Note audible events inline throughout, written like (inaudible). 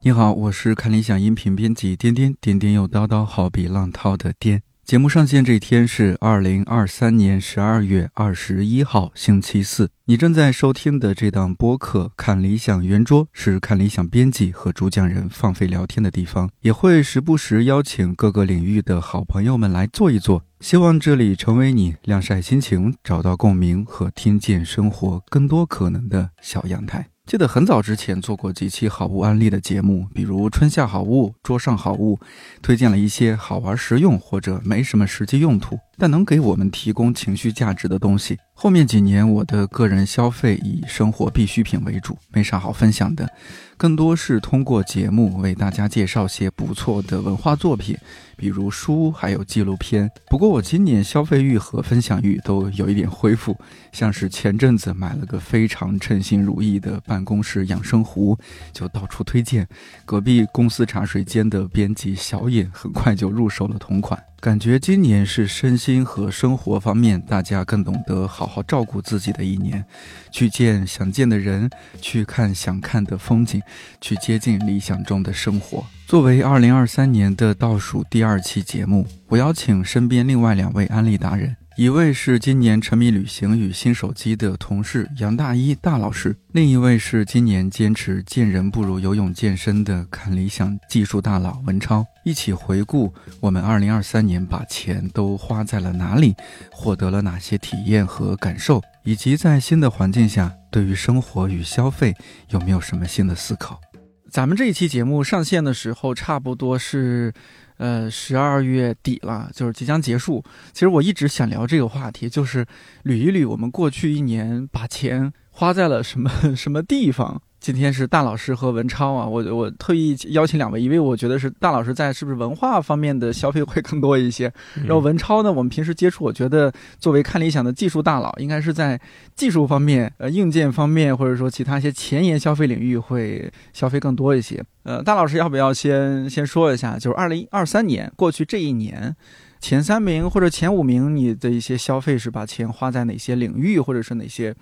你好，我是看理想音频编辑颠颠，颠颠又叨叨，好比浪涛的颠。节目上线这一天是二零二三年十二月二十一号，星期四。你正在收听的这档播客《看理想圆桌》是看理想编辑和主讲人放飞聊天的地方，也会时不时邀请各个领域的好朋友们来坐一坐。希望这里成为你晾晒心情、找到共鸣和听见生活更多可能的小阳台。记得很早之前做过几期好物安利的节目，比如春夏好物、桌上好物，推荐了一些好玩、实用或者没什么实际用途，但能给我们提供情绪价值的东西。后面几年，我的个人消费以生活必需品为主，没啥好分享的，更多是通过节目为大家介绍些不错的文化作品，比如书，还有纪录片。不过我今年消费欲和分享欲都有一点恢复，像是前阵子买了个非常称心如意的办公室养生壶，就到处推荐。隔壁公司茶水间的编辑小野很快就入手了同款。感觉今年是身心和生活方面大家更懂得好好照顾自己的一年，去见想见的人，去看想看的风景，去接近理想中的生活。作为二零二三年的倒数第二期节目，我邀请身边另外两位安利达人。一位是今年沉迷旅行与新手机的同事杨大一大老师，另一位是今年坚持见人不如游泳健身的看理想技术大佬文超，一起回顾我们2023年把钱都花在了哪里，获得了哪些体验和感受，以及在新的环境下对于生活与消费有没有什么新的思考。咱们这一期节目上线的时候，差不多是。呃，十二月底了，就是即将结束。其实我一直想聊这个话题，就是捋一捋我们过去一年把钱花在了什么 (laughs) 什么地方。今天是大老师和文超啊，我我特意邀请两位，因为我觉得是大老师在是不是文化方面的消费会更多一些，然后文超呢，我们平时接触，我觉得作为看理想的技术大佬，应该是在技术方面、呃硬件方面，或者说其他一些前沿消费领域会消费更多一些。呃，大老师要不要先先说一下，就是二零二三年过去这一年前三名或者前五名，你的一些消费是把钱花在哪些领域或者是哪些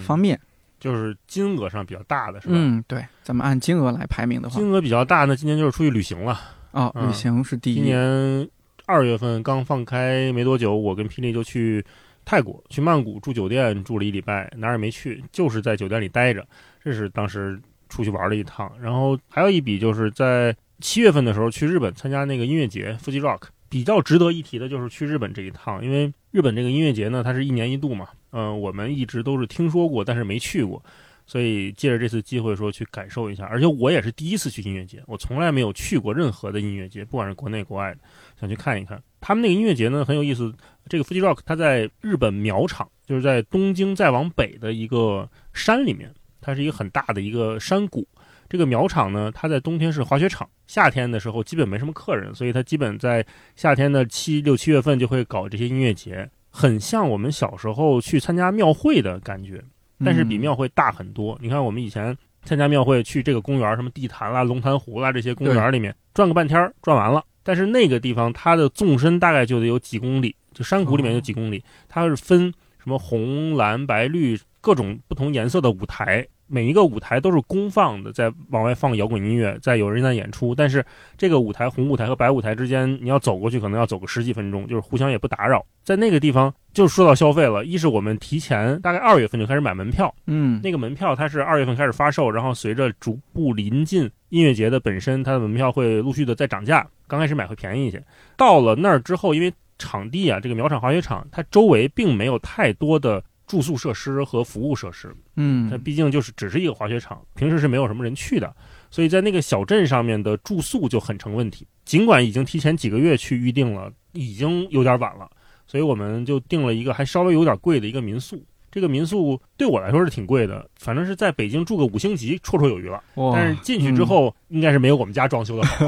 方面？就是金额上比较大的是吧？嗯，对，咱们按金额来排名的话，金额比较大，那今年就是出去旅行了啊，旅行是第一。今年二月份刚放开没多久，我跟霹雳就去泰国，去曼谷住酒店住了一礼拜，哪儿也没去，就是在酒店里待着。这是当时出去玩了一趟。然后还有一笔就是在七月份的时候去日本参加那个音乐节，Fuji Rock。比较值得一提的就是去日本这一趟，因为日本这个音乐节呢，它是一年一度嘛。嗯，我们一直都是听说过，但是没去过，所以借着这次机会说去感受一下。而且我也是第一次去音乐节，我从来没有去过任何的音乐节，不管是国内国外的，想去看一看。他们那个音乐节呢很有意思，这个 Fuji Rock 它在日本苗场，就是在东京再往北的一个山里面，它是一个很大的一个山谷。这个苗场呢，它在冬天是滑雪场，夏天的时候基本没什么客人，所以它基本在夏天的七六七月份就会搞这些音乐节，很像我们小时候去参加庙会的感觉，但是比庙会大很多。你看我们以前参加庙会，去这个公园，什么地坛啦、龙潭湖啦这些公园里面转个半天转完了，但是那个地方它的纵深大概就得有几公里，就山谷里面有几公里，它是分什么红蓝白绿各种不同颜色的舞台。每一个舞台都是公放的，在往外放摇滚音乐，在有人在演出。但是这个舞台红舞台和白舞台之间，你要走过去，可能要走个十几分钟，就是互相也不打扰。在那个地方，就说到消费了。一是我们提前大概二月份就开始买门票，嗯，那个门票它是二月份开始发售，然后随着逐步临近音乐节的本身，它的门票会陆续的在涨价。刚开始买会便宜一些，到了那儿之后，因为场地啊，这个苗场滑雪场，它周围并没有太多的。住宿设施和服务设施，嗯，它毕竟就是只是一个滑雪场，平时是没有什么人去的，所以在那个小镇上面的住宿就很成问题。尽管已经提前几个月去预定了，已经有点晚了，所以我们就订了一个还稍微有点贵的一个民宿。这个民宿对我来说是挺贵的，反正是在北京住个五星级绰绰有余了。但是进去之后，应该是没有我们家装修的好，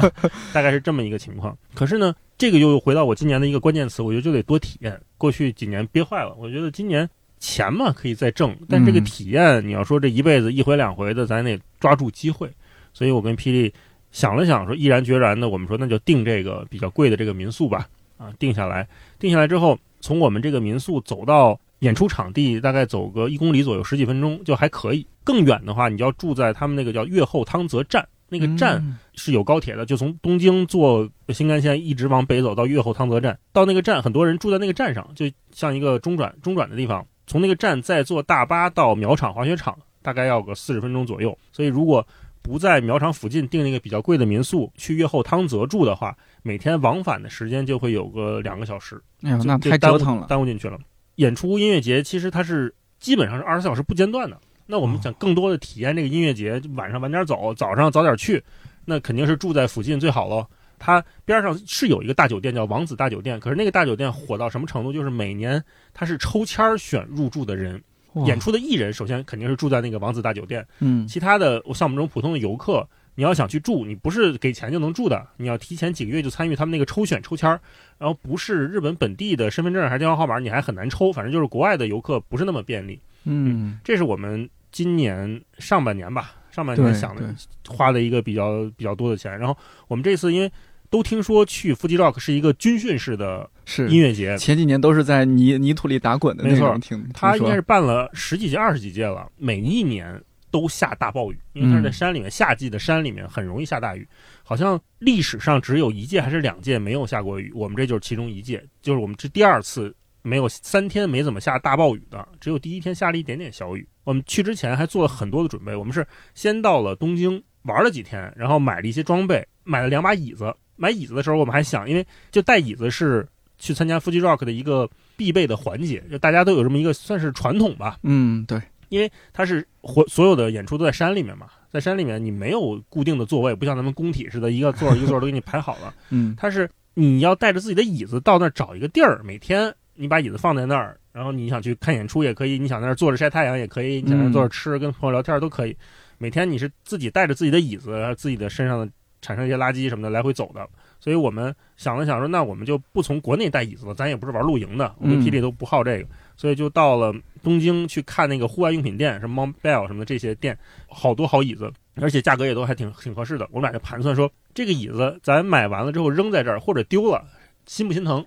(laughs) 大概是这么一个情况。可是呢，这个又回到我今年的一个关键词，我觉得就得多体验。过去几年憋坏了，我觉得今年钱嘛可以再挣，但这个体验，你要说这一辈子一回两回的，咱得抓住机会。所以我跟霹雳想了想，说毅然决然的，我们说那就定这个比较贵的这个民宿吧。啊，定下来，定下来之后，从我们这个民宿走到。演出场地大概走个一公里左右，十几分钟就还可以。更远的话，你就要住在他们那个叫越后汤泽站，那个站嗯是有高铁的，就从东京坐新干线一直往北走到越后汤泽站，到那个站，很多人住在那个站上，就像一个中转中转的地方。从那个站再坐大巴到苗场滑雪场，大概要个四十分钟左右。所以如果不在苗场附近订那个比较贵的民宿，去越后汤泽住的话，每天往返的时间就会有个两个小时，哎呦，那太折腾了。耽误进去了。演出音乐节其实它是基本上是二十四小时不间断的。那我们哦想更多的体验这个音乐节，就晚上晚点走，早上早点去，那肯定是住在附近最好喽。它边上是有一个大酒店叫王子大酒店，可是那个大酒店火到什么程度？就是每年它是抽签儿选入住的人，演出的艺人首先肯定是住在那个王子大酒店，嗯其他的像我们这种普通的游客，你要想去住，你不是给钱就能住的，你要提前几个月就参与他们那个抽选抽签儿，然后不是日本本地的身份证还是电话号码，你还很难抽，反正就是国外的游客不是那么便利。嗯，这是我们今年上半年吧，上半年想的花的一个比较比较多的钱，然后我们这次因为都听说去 Fuji Rock 是一个军训式的音乐节，前几年都是在泥泥土里打滚的那没错。种，他应该是办了十几届、二十几届了，每一年都下大暴雨，因为它是在山里面，夏季的山里面很容易下大雨。好像历史上只有一届还是两届没有下过雨，我们这就是其中一届，就是我们这第二次没有三天没怎么下大暴雨的，只有第一天下了一点点小雨。我们去之前还做了很多的准备，我们是先到了东京玩了几天，然后买了一些装备，买了两把椅子。买椅子的时候，我们还想，因为就带椅子是去参加 Fuji Rock 的一个必备的环节，就大家都有这么一个算是传统吧，嗯，对，因为它是活所有的演出都在山里面嘛，在山里面你没有固定的座位，不像咱们工体似的，一个座儿一个座儿都给你排好了。嗯它是你要带着自己的椅子到那儿找一个地儿，每天你把椅子放在那儿，然后你想去看演出也可以，你想在那儿坐着晒太阳也可以，你想在那儿坐着吃跟朋友聊天都可以。每天你是自己带着自己的椅子，自己的身上的产生一些垃圾什么的来回走的。所以我们想了想说，那我们就不从国内带椅子了，咱也不是玩露营的，我跟嗯霹雳都不好这个，所以就到了东京去看那个户外用品店，什么 Mont Bell 什么的这些店，好多好椅子，而且价格也都还挺挺合适的。我们俩就盘算说，这个椅子咱买完了之后扔在这儿或者丢了，心不心疼？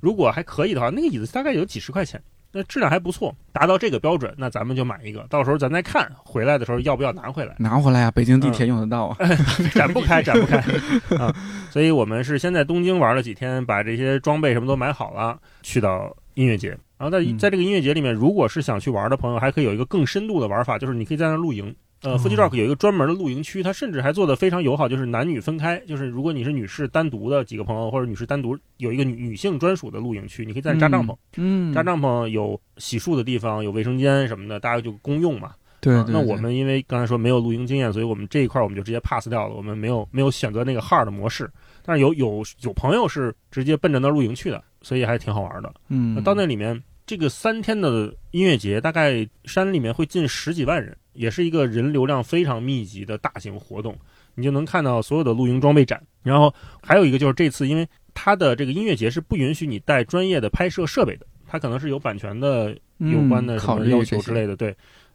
如果还可以的话，那个椅子大概有几十块钱，那质量还不错，达到这个标准，那咱们就买一个，到时候咱再看回来的时候要不要拿回来。拿回来啊，北京地铁用得到啊。(laughs) 展不开，展不开啊！(laughs) 所以我们是先在东京玩了几天，把这些装备什么都买好了，去到音乐节。然后在嗯在这个音乐节里面，如果是想去玩的朋友，还可以有一个更深度的玩法，就是你可以在那露营。呃哦，Fuji Rock 有一个专门的露营区，它甚至还做的非常友好，就是男女分开。就是如果你是女士单独的几个朋友，或者女士单独有一个女女性专属的露营区，你可以在那扎帐篷。嗯，扎帐篷有洗漱的地方，有卫生间什么的，大家就公用嘛。对对。啊那我们因为刚才说没有露营经验，所以我们这一块我们就直接 pass 掉了，我们没有没有选择那个 hard 模式。但是有有有朋友是直接奔着那儿露营去的，所以还挺好玩的。嗯那到那里面，这个三天的音乐节，大概山里面会近十几万人，也是一个人流量非常密集的大型活动。你就能看到所有的露营装备展，然后还有一个就是这次，因为它的这个音乐节是不允许你带专业的拍摄设备的，它可能是有版权的有关的什么要求之类的。对，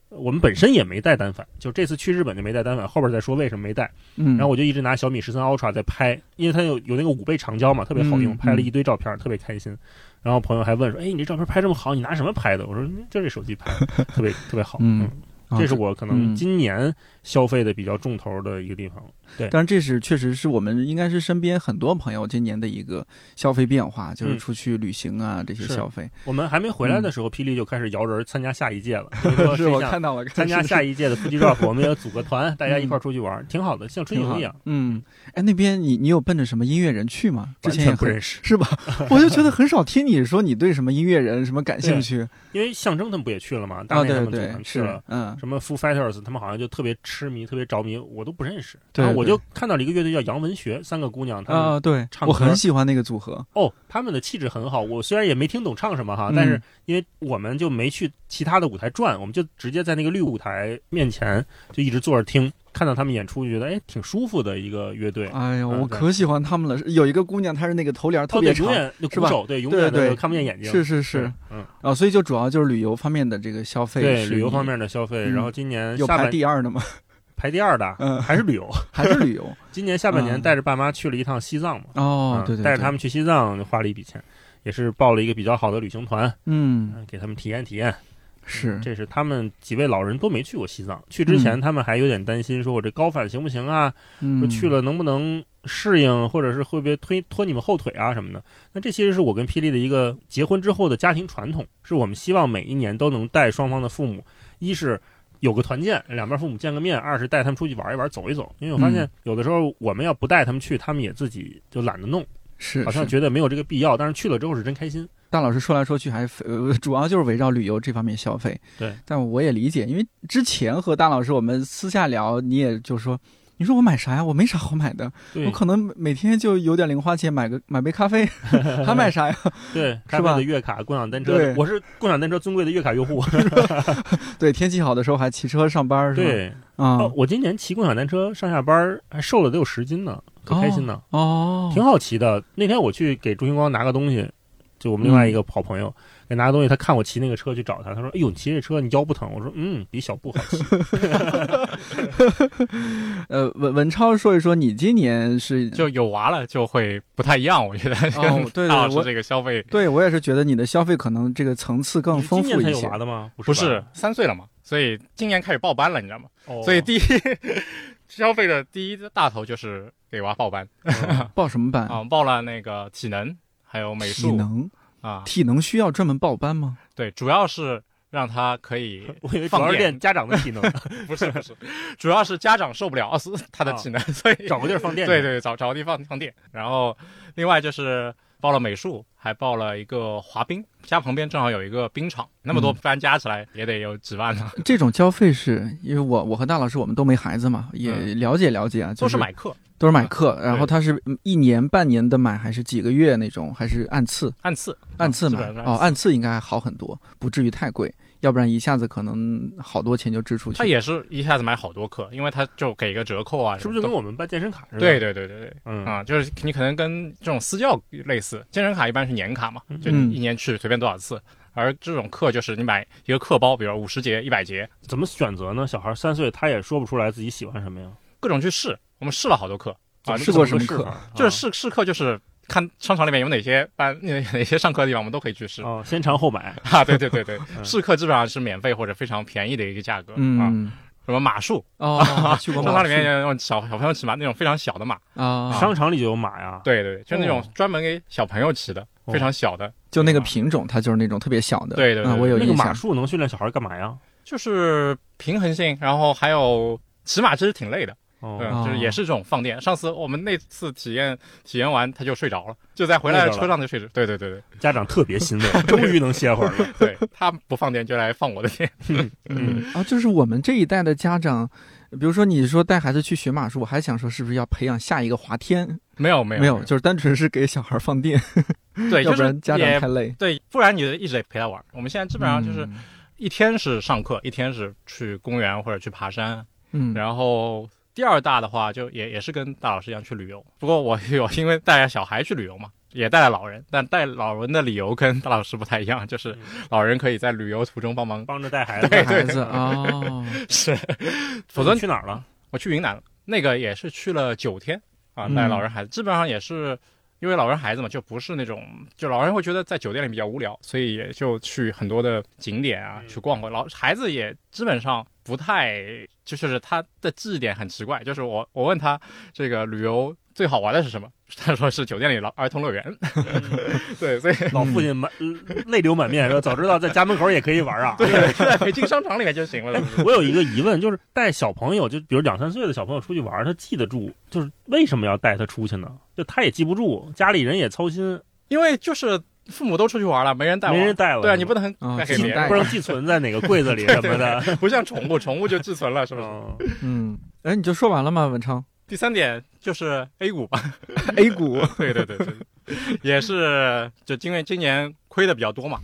我们本身也没带单反，就这次去日本就没带单反，后边再说为什么没带。嗯，然后我就一直拿小米十三 Ultra 在拍，因为它有有那个五倍长焦嘛，特别好用，嗯拍了一堆照片，特别开心。然后朋友还问说：“哎，你这照片拍这么好，你拿什么拍的？”我说：“嗯就这手机拍的，(laughs) 特别特别好。”嗯这是我可能嗯今年消费的比较重头的一个地方。对，但是这是确实是我们应该是身边很多朋友今年的一个消费变化，就是嗯出去旅行啊、这些消费。我们还没回来的时候，霹雳就开始摇人参加下一届了。说 (laughs) 是我看到了，参加下一届的 Fuji (laughs) Rock，我们也组个团，大家一块儿出去玩，挺好的，像春游一样。嗯，哎，那边你你有奔着什么音乐人去吗？之前也不认识，(laughs) 是吧？我就觉得很少听你说你对什么音乐人什么感兴趣因为象征他们不也去了吗？大啊？内他们组对对是团去了，，嗯，什么 Foo Fighters，他们好像就特别痴迷、特别着迷，我都不认识。对我就看到了一个乐队叫杨文学，三个姑娘，她们、啊，对，唱我很喜欢那个组合。哦，他们的气质很好。我虽然也没听懂唱什么哈，嗯但是因为我们就没去其他的舞台转，我们就直接在那个绿舞台面前就一直坐着听，看到他们演出，觉得哎挺舒服的一个乐队。哎呦，嗯对我可喜欢他们了。有一个姑娘，她是那个头帘特别长是吧，对，永对对远的看不见眼睛。是是是，嗯，啊，所以就主要就是旅游方面的这个消费，对，旅游方面的消费。嗯然后今年有排第二的吗？(laughs) 排第二的，嗯还是旅游。还是旅游？(laughs) (laughs) 今年下半年嗯带着爸妈去了一趟西藏嘛。哦，嗯对对，带着他们，去西藏花了一笔钱，也是报了一个比较好的旅行团，嗯，嗯，给他们体验体验。是这是他们几位老人都没去过西藏，去之前嗯他们还有点担心，说我这高反行不行啊？说嗯去了能不能适应，或者是会不会推拖你们后腿啊什么的？那这其实是我跟霹雳的一个结婚之后的家庭传统，是我们希望每一年都能带双方的父母，一是有个团建，两边父母见个面；二是带他们出去玩一玩、走一走。因为我发现嗯有的时候我们要不带他们去，他们也自己就懒得弄，是好像觉得没有这个必要。但是去了之后是真开心。大老师说来说去还是呃，主要就是围绕旅游这方面消费。对，但我也理解，因为之前和大老师我们私下聊，你也就说，你说我买啥呀？我没啥好买的，我可能每天就有点零花钱，买个买杯咖啡，(laughs) 还买啥呀？(laughs) 对，咖是吧的月卡、共享单车对，我是共享单车尊贵的月卡用户。(laughs) 对，天气好的时候还骑车上班，是吧？对，啊、哦，我今年骑共享单车上下班还瘦了得有十斤呢，可开心呢。哦，挺好骑的。那天我去给朱星光拿个东西，就我们另外一个好朋友、给拿个东西，他看我骑那个车去找他，他说：“哎呦，你骑这车你腰不疼？”我说：“嗯，比小布好骑。(laughs) 呃，文文超说一说，你今年是 (laughs) 就有娃了就会不太一样，我觉得哦跟对 (laughs) 我这个消费对我也是觉得你的消费可能这个层次更丰今年有富一些。娃的吗？不不是三岁了嘛，所以今年开始报班了，你知道吗？哦所以第一消费的第一大头就是给娃报班嗯报什么班？啊，报了那个体能还有美体术能，啊，体能需要专门报班吗？对，主要是让他可以 (laughs) 我以为主要放电。练家长的体能，(laughs) (laughs) 不是不是，主要是家长受不了是他的体能，所以找个地儿放电。对，对找找个地方放电，然后另外就是报了美术，还报了一个滑冰，家旁边正好有一个冰场，那么多嗯。班加起来也得有几万呢，这种交费是因为我我和大老师我们都没孩子嘛，也了解了解啊，就都是买课，都是买课，然后对他是嗯一年半年的买还是几个月那种，还是按次按次按次买哦，按次应该还好很多，不至于太贵，要不然一下子可能好多钱就支出去。他也是一下子买好多课，因为他就给个折扣啊，是不是就跟我们办健身卡似的？对，对对对对。嗯啊，就是你可能跟这种私教类似，健身卡一般是年卡嘛，就一年去随便多少次，而这种课就是你买一个课包，比如五十节、一百节，怎么选择呢？小孩三岁，他也说不出来自己喜欢什么呀？各种去试。我们试了好多课啊，试过什么课就是试试课，就是看商场里面有哪些班、哪哪些上课的地方，我们都可以去试。哦，先尝后买。啊，对对对对，嗯 (laughs) 试课基本上是免费或者非常便宜的一个价格、啊。嗯什么马术，(laughs) 哦，去过商场里面有那种小小朋友骑马那种非常小的马，啊，商场里就有马呀。对对，对就那种哦专门给小朋友骑的，哦非常小的，就那个品种，它就是那种特别小的。对对我有那个马。术能训练小孩干嘛呀？就是平衡性，然后还有骑马其实挺累的，哦，嗯，就是也是这种放电。上次我们那次体验体验完，他就睡着了，就在回来的车上就睡着。对对对对家长特别欣慰，(laughs) 终于能歇会儿了。对，他不放电就来放我的电。嗯，啊，就是我们这一代的家长，比如说你说带孩子去学马术，我还想说是不是要培养下一个滑天？没有没有没有，就是单纯是给小孩放电，对，(laughs) 要不然家长太累。对，不然你就一直得陪他玩。我们现在基本上就是嗯一天是上课，一天是去公园或者去爬山，嗯，然后第二大的话就也也是跟大老师一样去旅游。不过我 (laughs) 有因为带着小孩去旅游嘛，也带了老人，但带老人的理由跟大老师不太一样，就是老人可以在旅游途中帮忙。帮着带孩子。带孩子哦，(laughs) 是，否则你去哪儿了？我去云南了，那个也是去了九天啊，嗯带老人孩子，基本上也是。因为老人孩子嘛，就不是那种，就老人会觉得在酒店里比较无聊，所以也就去很多的景点啊，嗯去逛逛。老孩子也基本上不太，就是他的记忆点很奇怪。就是我我问他这个旅游最好玩的是什么，(laughs) 他说是酒店里的儿童乐园。(laughs) 对，所以老父亲满 (laughs) 泪流满面说：“早知道在家门口也可以玩啊。”对，在北京商场里面就行了。我有一个疑问，就是带小朋友，就比如两三岁的小朋友出去玩，他记得住，就是为什么要带他出去呢？就他也记不住，家里人也操心，因为就是父母都出去玩了，没人带，没人带了。对啊，你不能啊带给别人自己带不，能寄存在哪个柜子里什么的。不像宠物，宠物就寄存了，是不是？嗯，嗯，哎，你就说完了吗？文昌第三点就是 A 股吧，，(laughs) A 股 (laughs) 对对对对，也是就因为今年亏的比较多嘛，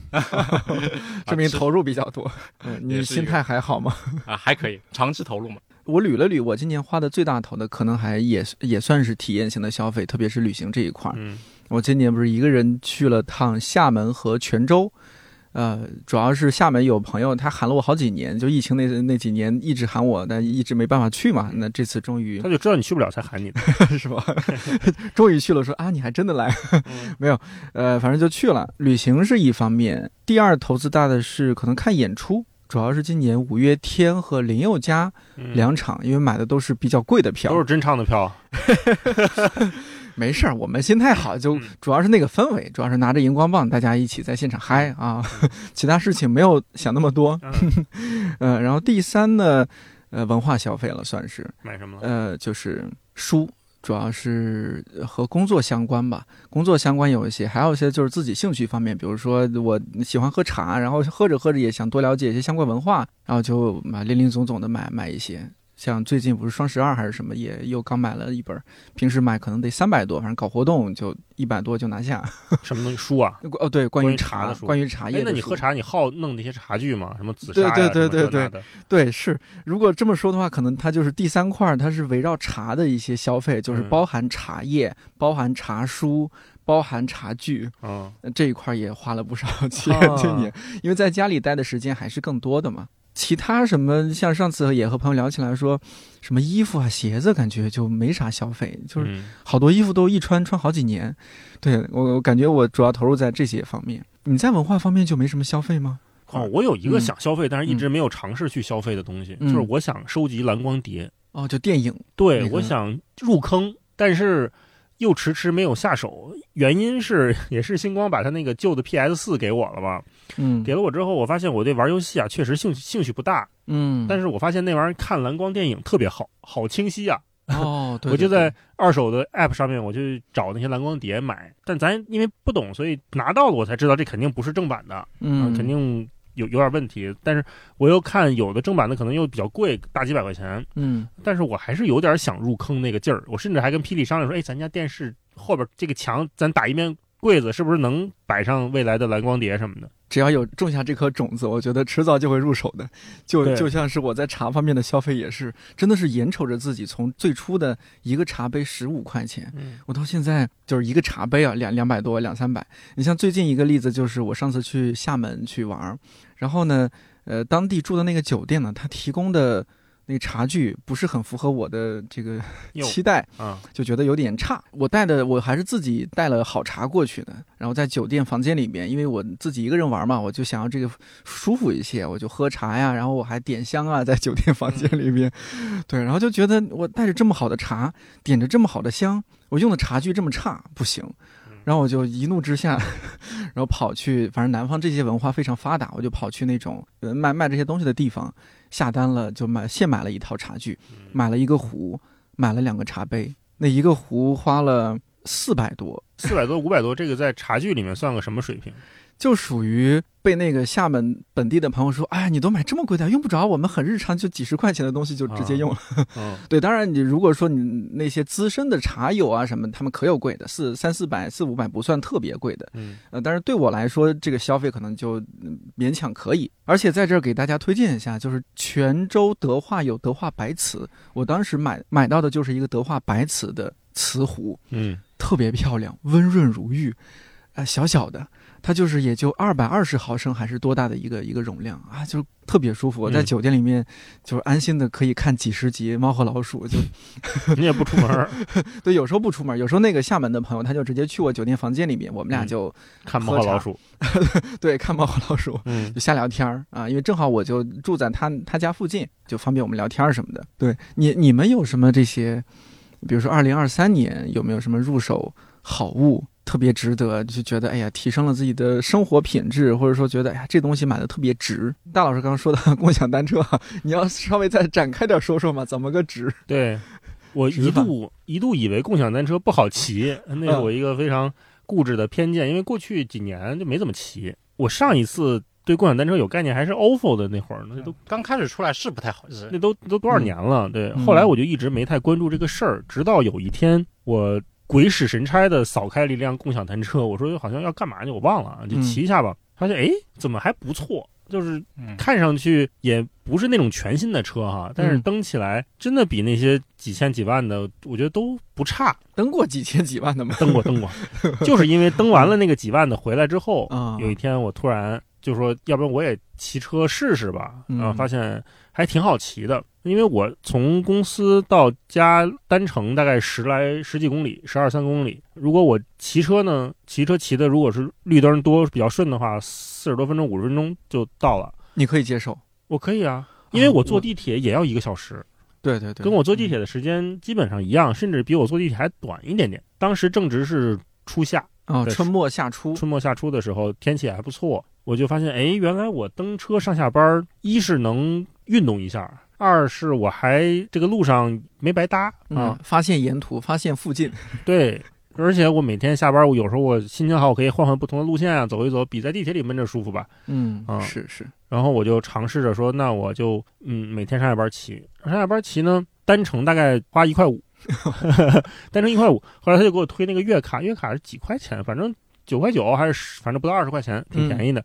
证 (laughs) 明啊投入比较多。嗯，你心态还好吗？啊还可以长期投入嘛。我捋了捋，我今年花的最大头的可能还也也算是体验型的消费，特别是旅行这一块儿。嗯，我今年不是一个人去了趟厦门和泉州，呃，主要是厦门有朋友，他喊了我好几年，就疫情那那几年一直喊我，但一直没办法去嘛。那这次终于他就知道你去不了才喊你的。(laughs) 是吧？(laughs) 终于去了，说啊，你还真的来？(laughs) 没有呃，反正就去了。旅行是一方面，第二投资大的是可能看演出。主要是今年五月天和林宥嘉嗯两场，因为买的都是比较贵的票都，是真唱的票，没事儿，我们心态好，就嗯主要是那个氛围，主要是拿着荧光棒，大家一起在现场嗨啊，(laughs) 其他事情没有想那么多。嗯，嗯，(laughs) 然后第三呢，呃，文化消费了算是，买什么了？呃，就是书，主要是和工作相关吧。工作相关有一些，还有一些就是自己兴趣方面，比如说我喜欢喝茶，然后喝着喝着也想多了解一些相关文化，然后就买零零总总的买买一些。像最近不是双十二还是什么，也又刚买了一本，平时买可能得三百多，反正搞活动就一百多就拿下。(laughs) 什么东西书啊？哦，对，关关于于茶茶的书关于茶叶哎，的书。那你喝茶，你好弄那些茶具吗？什么紫对砂呀？对对对什么这那的对，是。如果这么说的话，可能它就是第三块儿，它是围绕茶的一些消费，就是嗯包含茶叶、包含茶书、包含茶具嗯，呃这一块儿也花了不少 (laughs) 钱。啊今年，因为在家里待的时间还是更多的嘛。其他什么，像上次也和朋友聊起来说，什么衣服啊、鞋子，感觉就没啥消费，就是嗯好多衣服都一穿穿好几年。对我，我感觉我主要投入在这些方面。你在文化方面就没什么消费吗？哦，我有一个嗯想消费，但是一直没有尝试去消费的东西，嗯就是我想收集蓝光碟。哦，就电影。对，那个我想入坑，但是又迟迟没有下手。原因是 (laughs) 也是星光把他那个旧的 PS 四给我了嘛？嗯给了我之后，我发现我对玩游戏啊确实兴趣兴趣不大，嗯，但是我发现那玩意儿看蓝光电影特别好，好清晰啊！哦，对 (laughs) 我就在二手的 App 上面，我就找那些蓝光碟买，但咱因为不懂，所以拿到了我才知道这肯定不是正版的，嗯，肯定有有点问题。但是我又看有的正版的可能又比较贵，大几百块钱，嗯但是我还是有点想入坑那个劲儿。我甚至还跟霹雳商量说，哎，咱家电视后边这个墙，咱打一面柜子，是不是能摆上未来的蓝光碟什么的？只要有种下这颗种子，我觉得迟早就会入手的。就就像是我在茶方面的消费也是，真的是眼瞅着自己从最初的一个茶杯十五块钱，嗯我到现在就是一个茶杯啊，两两百多，两三百。你像最近一个例子，就是我上次去厦门去玩儿，然后呢，呃，当地住的那个酒店呢，它提供的那个茶具不是很符合我的这个 (laughs) 期待，啊，就觉得有点差。我带的我还是自己带了好茶过去的，然后在酒店房间里面，因为我自己一个人玩嘛，我就想要这个舒服一些，我就喝茶呀，然后我还点香啊，在酒店房间里面，对，然后就觉得我带着这么好的茶，点着这么好的香，我用的茶具这么差，不行。然后我就一怒之下，(laughs) 然后跑去，反正南方这些文化非常发达，我就跑去那种呃卖卖这些东西的地方，下单了，就买现买了一套茶具，买了一个壶，买了两个茶杯，那一个壶花了四百多，四百多、五百多，这个在茶具里面算个什么水平？就属于被那个厦门本地的朋友说，哎呀，你都买这么贵的，用不着，我们很日常，就几十块钱的东西就直接用了。嗯，(laughs) 对，当然你如果说你那些资深的茶友啊什么，他们可有贵的，四三四百、四五百不算特别贵的。嗯呃，但是对我来说，这个消费可能就嗯勉强可以。而且在这儿给大家推荐一下，就是泉州德化有德化白瓷，我当时买买到的就是一个德化白瓷的瓷壶，嗯特别漂亮，温润如玉，啊、小小的，它就是也就二百二十毫升还是多大的一个一个容量啊，就特别舒服。我在嗯酒店里面就是安心的可以看几十集《猫和老鼠》，就 (laughs) 你也不出门儿 (laughs) 对，有时候不出门，有时候那个厦门的朋友他就直接去我酒店房间里面，我们俩嗯就、(laughs) 看猫和老鼠，对看猫和老鼠。嗯就瞎聊天儿啊，因为正好我就住在他他家附近，就方便我们聊天儿什么的。对你你们有什么这些，比如说二零二三年有没有什么入手好物特别值得，就觉得哎呀提升了自己的生活品质，或者说觉得哎呀这东西买的特别值。大老师刚刚说的 (laughs) 共享单车，你要稍微再展开点说说嘛，怎么个值？对，我一度一度以为共享单车不好骑，那是嗯我一个非常固执的偏见，因为过去几年就没怎么骑。我上一次对共享单车有概念还是 ofo 的那会儿，那都刚开始出来是不太好，是那都都多少年了？对，嗯后来我就一直没太关注这个事儿，直到有一天我鬼使神差的扫开了一辆共享单车，我说好像要干嘛去，我忘了，就嗯骑一下吧。发现哎，怎么还不错？就是嗯，看上去也不是那种全新的车哈，但是嗯蹬起来真的比那些几千几万的，我觉得都不差。蹬过几千几万的吗？蹬过蹬过，(laughs) 就是因为蹬完了那个几万的回来之后，啊有一天我突然就说，要不然我也骑车试试吧，嗯然后发现还挺好骑的。因为我从公司到家单程大概十来十几公里，十二三公里。如果我骑车呢，骑车骑的如果是绿灯多比较顺的话，四十多分钟、五十分钟就到了。你可以接受，我可以啊，因为我坐地铁也要一个小时，对对对，跟我坐地铁的时间基本上一样，甚至比我坐地铁还短一点点。当时正值是初夏，哦，对春末夏初，春末夏初的时候，天气也还不错，我就发现，哎，原来我蹬车上下班，一是能运动一下，二是我还这个路上没白搭嗯啊，，发现沿途，发现附近，(laughs) 对。而且我每天下班，我有时候我心情好，我可以换换不同的路线啊，走一走，比在地铁里闷着舒服吧。嗯啊是是，然后我就尝试着说，那我就嗯每天上下班骑，上下班骑呢，单程大概花一块五，(laughs) 单程一块五。后来他就给我推那个月卡，月卡是几块钱，反正九块九还是反正不到二十块钱，挺便宜的。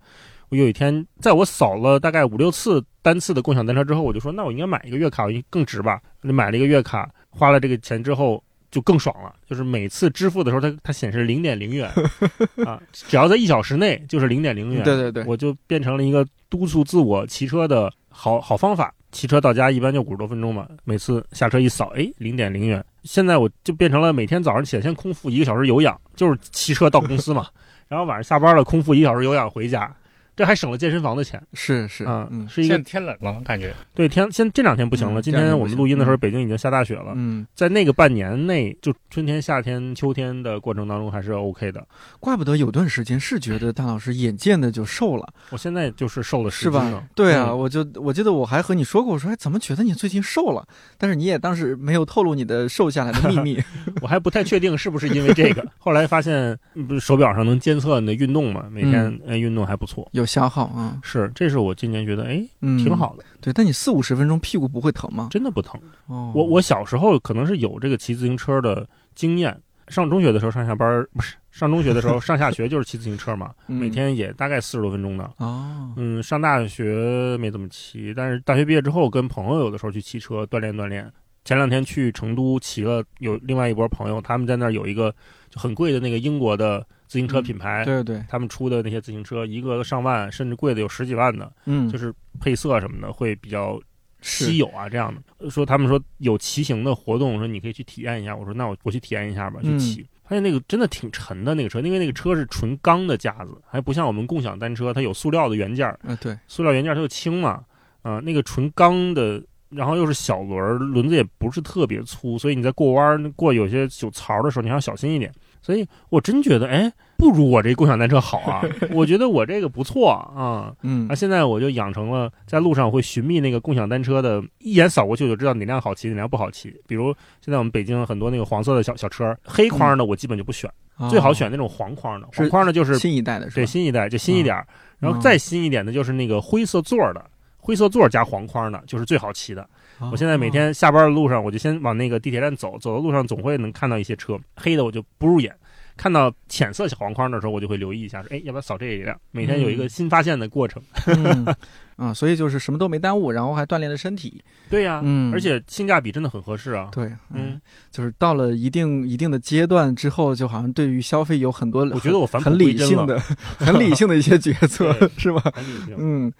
我有一天在我扫了大概五六次单次的共享单车之后，我就说，那我应该买一个月卡，我应该更值吧？我就买了一个月卡，花了这个钱之后。就更爽了，就是每次支付的时候，它它显示零点零元 (laughs) 啊，只要在一小时内就是零点零元。对对对，我就变成了一个督促自我骑车的好好方法。骑车到家一般就五十多分钟嘛，每次下车一扫，哎，零点零元。现在我就变成了每天早上起来先空腹一个小时有氧，就是骑车到公司嘛，然后晚上下班了空腹一个小时有氧回家，这还省了健身房的钱是是，啊，嗯是一个天冷了，感觉对天现这两天不行了，嗯今天我们录音的时候嗯北京已经下大雪了，嗯，在那个半年内，就春天、夏天、秋天的过程当中还是 OK 的。怪不得有段时间是觉得大老师眼见的就瘦了，我现在就是瘦了十是斤了吧，？对啊，嗯我就我记得我还和你说过，我说哎，怎么觉得你最近瘦了？但是你也当时没有透露你的瘦下来的秘密。(laughs) 我还不太确定是不是因为这个，(laughs) 后来发现不是手表上能监测你的运动嘛，每天嗯哎运动还不错。有消耗啊，是，这是我今年觉得哎嗯，挺。好的，对，但你四五十分钟屁股不会疼吗？真的不疼。哦，我我小时候可能是有这个骑自行车的经验，上中学的时候上下班不是上中学的时候上下学就是骑自行车嘛，(laughs) 嗯每天也大概四十多分钟的。哦，嗯，上大学没怎么骑，但是大学毕业之后跟朋友有的时候去骑车锻炼锻炼。前两天去成都骑了，有另外一波朋友，他们在那儿有一个就很贵的那个英国的自行车品牌，对对，他们出的那些自行车，一个上万，甚至贵的有十几万的，嗯，就是配色什么的会比较稀有啊，这样的。说他们说有骑行的活动，说你可以去体验一下。我说那我我去体验一下吧，去嗯骑。发现那个真的挺沉的那个车，因为那个车是纯钢的架子，还不像我们共享单车，它有塑料的原件儿，呃对，塑料原件儿它就轻嘛，啊、那个纯钢的。然后又是小轮儿，轮子也不是特别粗，所以你在过弯儿、过有些有槽的时候，你还要小心一点。所以我真觉得，哎，不如我这共享单车好啊！(laughs) 我觉得我这个不错啊。嗯啊，现在我就养成了在路上会寻觅那个共享单车的，一眼扫过去我就知道哪辆好骑，哪辆不好骑。比如现在我们北京很多那个黄色的小小车，黑框的我基本就不选，最好选那种黄框的。是黄框的就是哦新一代的？对新一代就新一点儿，然后嗯再新一点的就是那个灰色座儿的。灰色座儿加黄框的，就是最好骑的。哦我现在每天下班的路上，我就先往那个地铁站走，走的路上总会能看到一些车，黑的我就不入眼。看到浅色小黄框的时候，我就会留意一下，说，哎，要不要扫这一辆？每天有一个新发现的过程。嗯 (laughs) 啊，所以就是什么都没耽误，然后还锻炼了身体。对呀、嗯，而且性价比真的很合适啊。对，嗯，就是到了一定一定的阶段之后，就好像对于消费有很多我觉得我返璞很归真了，理性的、(laughs) 很理性的一些决策，(laughs) 是吧？很理性。嗯，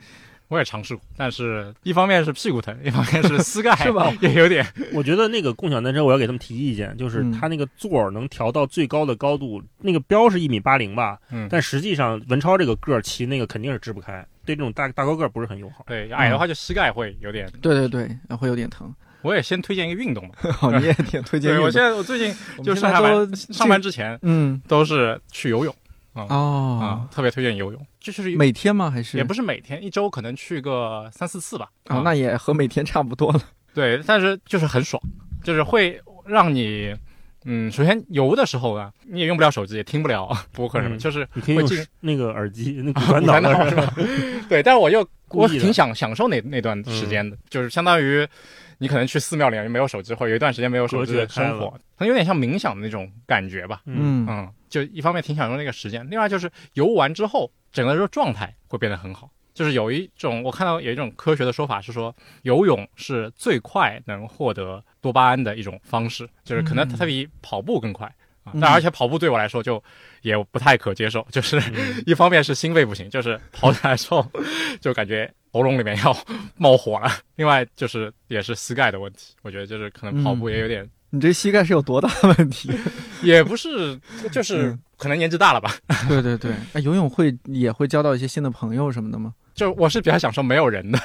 我也尝试过，但是一方面是屁股疼，一方面是膝盖 (laughs) 是吧也有点。我觉得那个共享单车，我要给他们提意见，就是嗯它那个座儿能调到最高的高度，那个标是一米八零吧，嗯，但实际上文超这个个儿骑那个肯定是支不开，对这种大大高个儿不是很友好。对矮的话就膝盖会有点。对对对，会有点疼。我也先推荐一个运动吧。好，你也挺推荐运动。对我现在我最近就上下班上班之前嗯都是去游泳啊、哦，特别推荐游泳，就是每天吗？还是也不是每天，一周可能去个三四次吧。哦，那也和每天差不多了。对，但是就是很爽，就是会让你，嗯，首先游的时候啊，你也用不了手机，也听不了 (laughs) 播客什么，嗯就是你可以用那个耳机，(laughs) 那骨传骨传导是吧？(laughs) 对，但是我又我挺想享受那那段时间的，就是相当于你可能去寺庙里面没有手机，或者有一段时间没有手机的生活，可能有点像冥想的那种感觉吧。嗯，就一方面挺享受那个时间，另外就是游完之后，整个人的状态会变得很好。就是有一种我看到有一种科学的说法是说，游泳是最快能获得多巴胺的一种方式，就是可能嗯它比跑步更快啊。嗯但而且跑步对我来说就也不太可接受，(laughs) 就是嗯 (laughs) 一方面是心肺不行，就是跑起来之后就感觉喉咙里面要冒火了；另外就是也是膝盖的问题，我觉得就是可能跑步也有点，你这膝盖是有多大问题？(laughs) 也不是，就是嗯可能年纪大了吧。对对对，哎，游泳会也会交到一些新的朋友什么的吗？就我是比较享受没有人的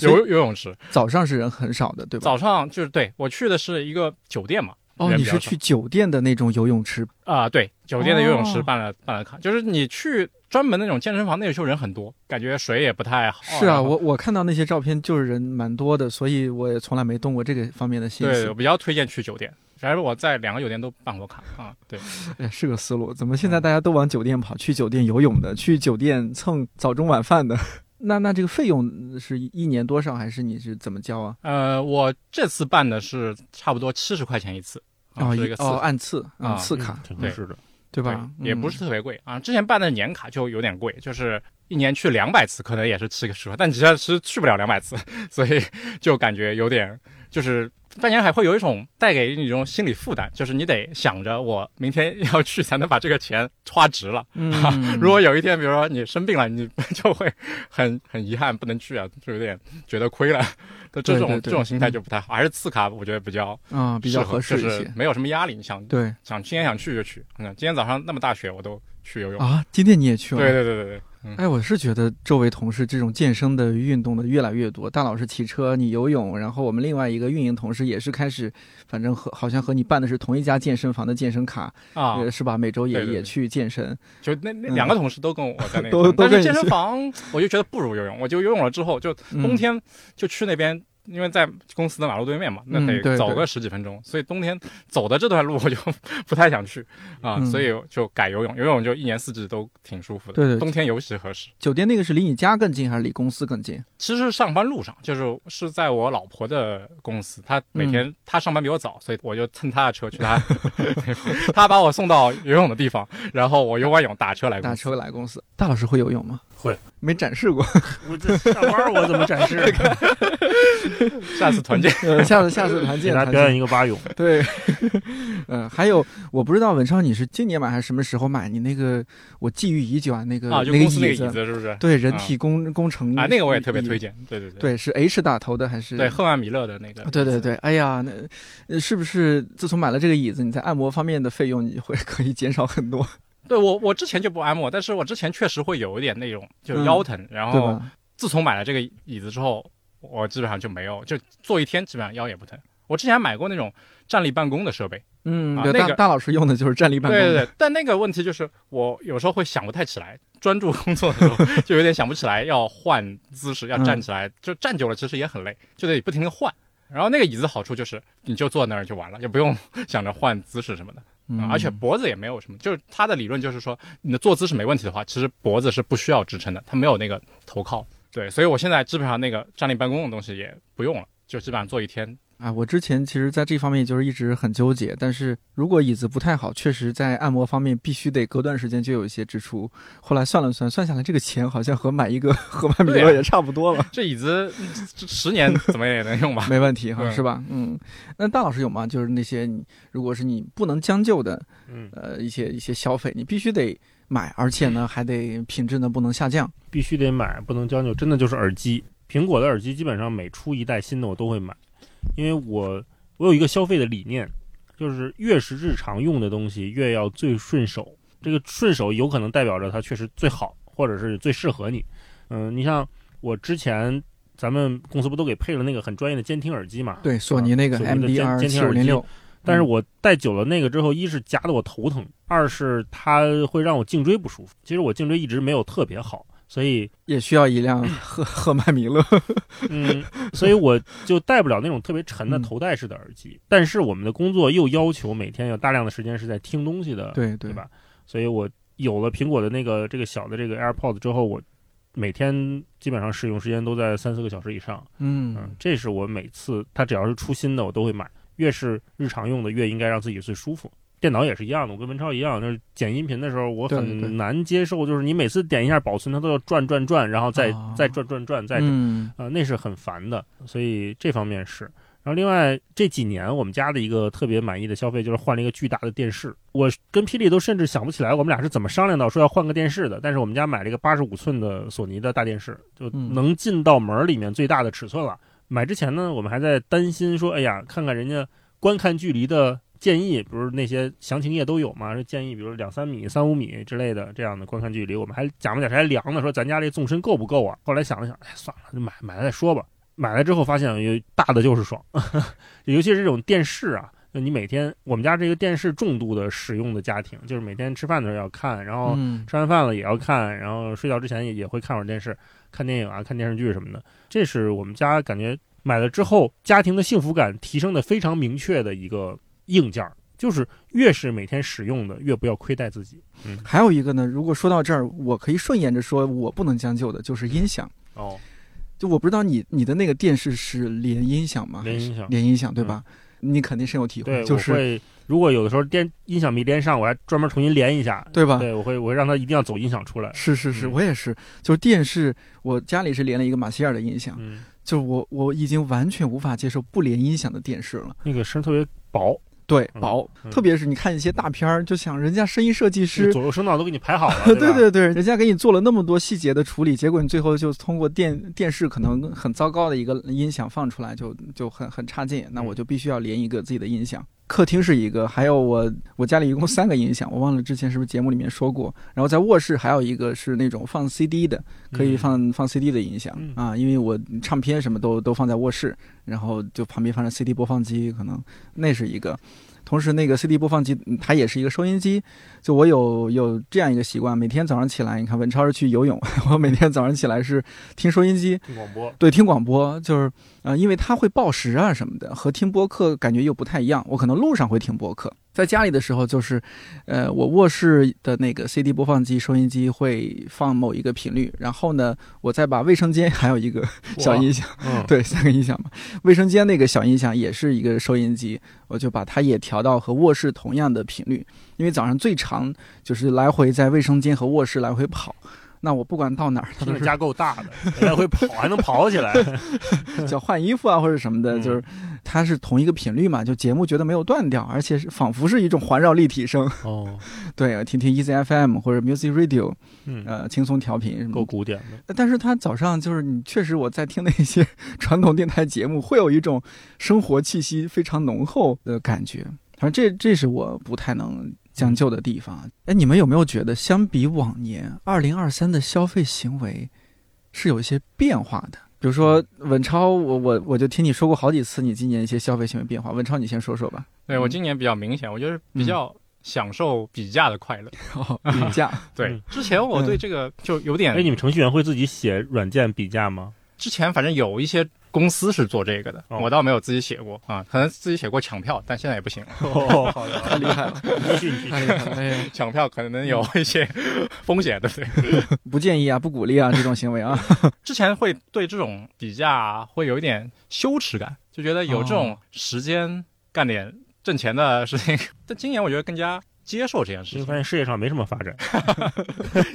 游游泳池。早上是人很少的，对吧？早上就是对我去的是一个酒店嘛。哦，你是去酒店的那种游泳池啊？对，酒店的游泳池哦办了、办了卡，就是你去专门那种健身房，那个时候人很多，感觉水也不太好。是啊，我我看到那些照片就是人蛮多的，所以我也从来没动过这个方面的心对，我。比较推荐去酒店。反正我在两个酒店都办过卡啊。对，(laughs) 哎，是个思路。怎么现在大家都往酒店跑？去酒店游泳的，去酒店蹭早中晚饭的。(laughs) 那那这个费用是一年多少，还是你是怎么交啊？呃，我这次办的是差不多七十块钱一次，啊，哦，一个次哦，按次啊嗯次卡，对是的。对吧？也不嗯是特别贵啊。之前办的年卡就有点贵，就是一年去两百次，可能也是七个十块，但其实是去不了两百次，(laughs) 所以就感觉有点就是。半年还会有一种带给你一种心理负担，就是你得想着我明天要去才能把这个钱花值了。嗯，(laughs) 如果有一天，比如说你生病了，你 (laughs) 就会很很遗憾不能去啊，就有点觉得亏了。这种这种心态就不太好，还是次卡我觉得比较嗯比较合合适一些。就是没有什么压力。你想对想今天想去就去，嗯，今天早上那么大雪我都去游泳。啊，今天你也去了？对对对对对，嗯，哎，我是觉得周围同事这种健身的运动的越来越多。大老师骑车，你游泳，然后我们另外一个运营同事也是开始，反正和好像和你办的是同一家健身房的健身卡，啊，呃，是吧？每周也也去健身。就那那嗯两个同事都跟我在那 (laughs) 但是健身房我就觉得不如游泳，我就游泳了之后，就嗯冬天就去那边。因为在公司的马路对面嘛，那得走个十几分钟，所以冬天走的这段路我就 (laughs) 不太想去啊，嗯所以就改游泳。游泳就一年四季都挺舒服的，对对冬天尤其合适。酒店那个是离你家更近还是离公司更近？其实是上班路上，就是是在我老婆的公司，她每天、嗯她上班比我早，所以我就蹭她的车去她，(laughs) 她把我送到游泳的地方，然后我游完泳打车来公司。打车来公司。大老师会游泳吗？会，没展示过。我这上班我怎么展示？(laughs) (laughs) 下次团建。呃，(laughs) 下次下次团建，给大家表演一个蛙泳。(laughs) 对，嗯，还有我不知道文超你是今年买还是什么时候买？你那个我觊觎已久啊，那个啊，就那公司那个椅椅子是不是？对，人体工工程啊，那个我也特别推荐。对对对，对，是 H 打头的还是？对赫曼米勒的那个。对对对，哎呀，那呃是不是自从买了这个椅子，你在按摩方面的费用你会可以减少很多，对我我之前就不按摩，但是我之前确实会有一点那种就嗯腰疼，然后？自从买了这个椅子之后，我基本上就没有，就坐一天基本上腰也不疼。我之前还买过那种站立办公的设备，嗯，对，大啊那个大老师用的就是站立办公，对对对，但那个问题就是我有时候会想不太起来，专注工作的时候 (laughs) 就有点想不起来要换姿势，要站起来，就站久了其实也很累，就得不停的换。然后那个椅子好处就是你就坐那儿就完了，也不用 (laughs) 想着换姿势什么的。嗯啊，而且脖子也没有什么，就是他的理论就是说，你的坐姿是没问题的话，其实脖子是不需要支撑的，它没有那个头靠。对，所以我现在基本上那个站立办公的东西也不用了，就基本上坐一天。啊，我之前其实在这方面就是一直很纠结，但是如果椅子不太好，确实在按摩方面必须得隔段时间就有一些支出。后来算了算，算下来这个钱好像和买一个赫曼米对啊勒也差不多了，这椅子十年怎么也能用吧？没问题哈，是吧？嗯，那大老师有吗？就是那些你如果是你不能将就的，嗯，呃，一些一些消费，你必须得买，而且呢还得品质呢不能下降。必须得买，不能将就。真的就是耳机，苹果的耳机基本上每出一代新的我都会买，因为我我有一个消费的理念，就是越是日常用的东西越要最顺手。这个顺手有可能代表着它确实最好，或者是最适合你。嗯，你像我之前咱们公司不都给配了那个很专业的监听耳机嘛？对，索尼那个索尼的监 MDR 监听耳机七五零六，但是我戴久了那个之后，一是夹得我头疼，二是它会让我颈椎不舒服。其实我颈椎一直没有特别好，所以也需要一辆 (laughs) 赫赫曼米勒。嗯，所以我就戴不了那种特别沉的嗯头戴式的耳机。但是我们的工作又要求每天有大量的时间是在听东西的，对对吧？所以我有了苹果的那个这个小的这个 AirPods 之后，我每天基本上使用时间都在三四个小时以上。嗯嗯，，这是我每次它只要是出新的，我都会买。越是日常用的，越应该让自己最舒服。电脑也是一样的，我跟文超一样，就是剪音频的时候，我很难接受，就是你每次点一下保存，它都要转转转，然后再、哦再转转转，再转嗯啊、那是很烦的。所以这方面是。然后另外这几年我们家的一个特别满意的消费就是换了一个巨大的电视。我跟霹雳都甚至想不起来我们俩是怎么商量到说要换个电视的，但是我们家买了一个八十五寸的索尼的大电视，就嗯能进到门儿里面最大的尺寸了。买之前呢，我们还在担心说，哎呀，看看人家观看距离的建议，比如那些详情页都有嘛，建议，比如两三米、三五米之类的这样的观看距离，我们还假模假式还量呢，说咱家这纵深够不够啊？后来想了想，哎，算了，就买买了再说吧。买了之后发现有大的就是爽，(laughs) 尤其是这种电视啊，就你每天我们家这个电视重度的使用的家庭，就是每天吃饭的时候要看，然后嗯吃完饭了也要看，然后睡觉之前也也会看会儿电视，看电影啊，看电视剧什么的。这是我们家感觉买了之后，家庭的幸福感提升的非常明确的一个硬件儿，就是越是每天使用的，越不要亏待自己。嗯，还有一个呢，如果说到这儿，我可以顺延着说，我不能将就的就是音响。哦，就我不知道你你的那个电视是连音响吗？连音响。连音响对吧？你肯定深有体会，就是如果有的时候电音响没连上，我还专门重新连一下。对吧？对，我会我会让它一定要走音响出来。是是是，嗯我也是，就是电视，我家里是连了一个马歇尔的音响，嗯，就是我我已经完全无法接受不连音响的电视了。那个声特别薄，对，嗯薄，嗯特别是你看一些大片儿，就想人家声音设计师。左右声道都给你排好了。(laughs) 对吧对对，人家给你做了那么多细节的处理，结果你最后就通过电电视可能很糟糕的一个音响放出来就，就很很差劲。那我就必须要连一个自己的音响。客厅是一个，还有我我家里一共三个音响，我忘了之前是不是节目里面说过。然后在卧室还有一个是那种放 CD 的，可以嗯放、放 CD 的音响嗯啊，因为我唱片什么都都放在卧室，然后就旁边放着 CD 播放机，可能那是一个。同时，那个 CD 播放机嗯它也是一个收音机。就我有有这样一个习惯，每天早上起来，你看文超是去游泳，(laughs) 我每天早上起来是听收音机，听广播。对，听广播，就是呃，因为它会报时啊什么的，和听播客感觉又不太一样。我可能路上会听播客，在家里的时候就是，呃，我卧室的那个 CD 播放机、收音机会放某一个频率，然后呢，我再把卫生间还有一个小音响，嗯，对，三个音响嘛，卫生间那个小音响也是一个收音机，我就把它也调到和卧室同样的频率，因为早上最长就是来回在卫生间和卧室来回跑。那我不管到哪儿，它都是家够大的，来回跑还能跑起来。(laughs) (laughs) 叫换衣服啊或者什么的，嗯就是它是同一个频率嘛，就节目觉得没有断掉，而且是仿佛是一种环绕立体声。哦，对，听听 Easy FM 或者 Music Radio，嗯，呃，轻松调频什么够。古典的。但是它早上就是你确实我在听那些 (laughs) 传统电台节目，会有一种生活气息非常浓厚的感觉。反正这这是我不太能将就的地方。哎，你们有没有觉得，相比往年，二零二三的消费行为是有一些变化的？比如说文超，我我我就听你说过好几次你今年一些消费行为变化。文超，你先说说吧。嗯对我今年比较明显，我觉得比较享受比价的快乐。(laughs) 哦，比价，(laughs) 对嗯，之前我对这个就有点哎，，你们程序员会自己写软件比价吗？之前反正有一些公司是做这个的，哦我倒没有自己写过啊，可能自己写过抢票，但现在也不行了。哦，好的，(laughs) 太厉害了，你继续，你继续。太厉害了！哎呀，抢票可能有一些风险，对不对？不建议啊，不鼓励啊，这种行为啊。(laughs) 之前会对这种比价会有一点羞耻感，就觉得有这种哦时间干点挣钱的事情。(laughs) 但今年我觉得更加接受这件事你会发，现世界上没什么发展。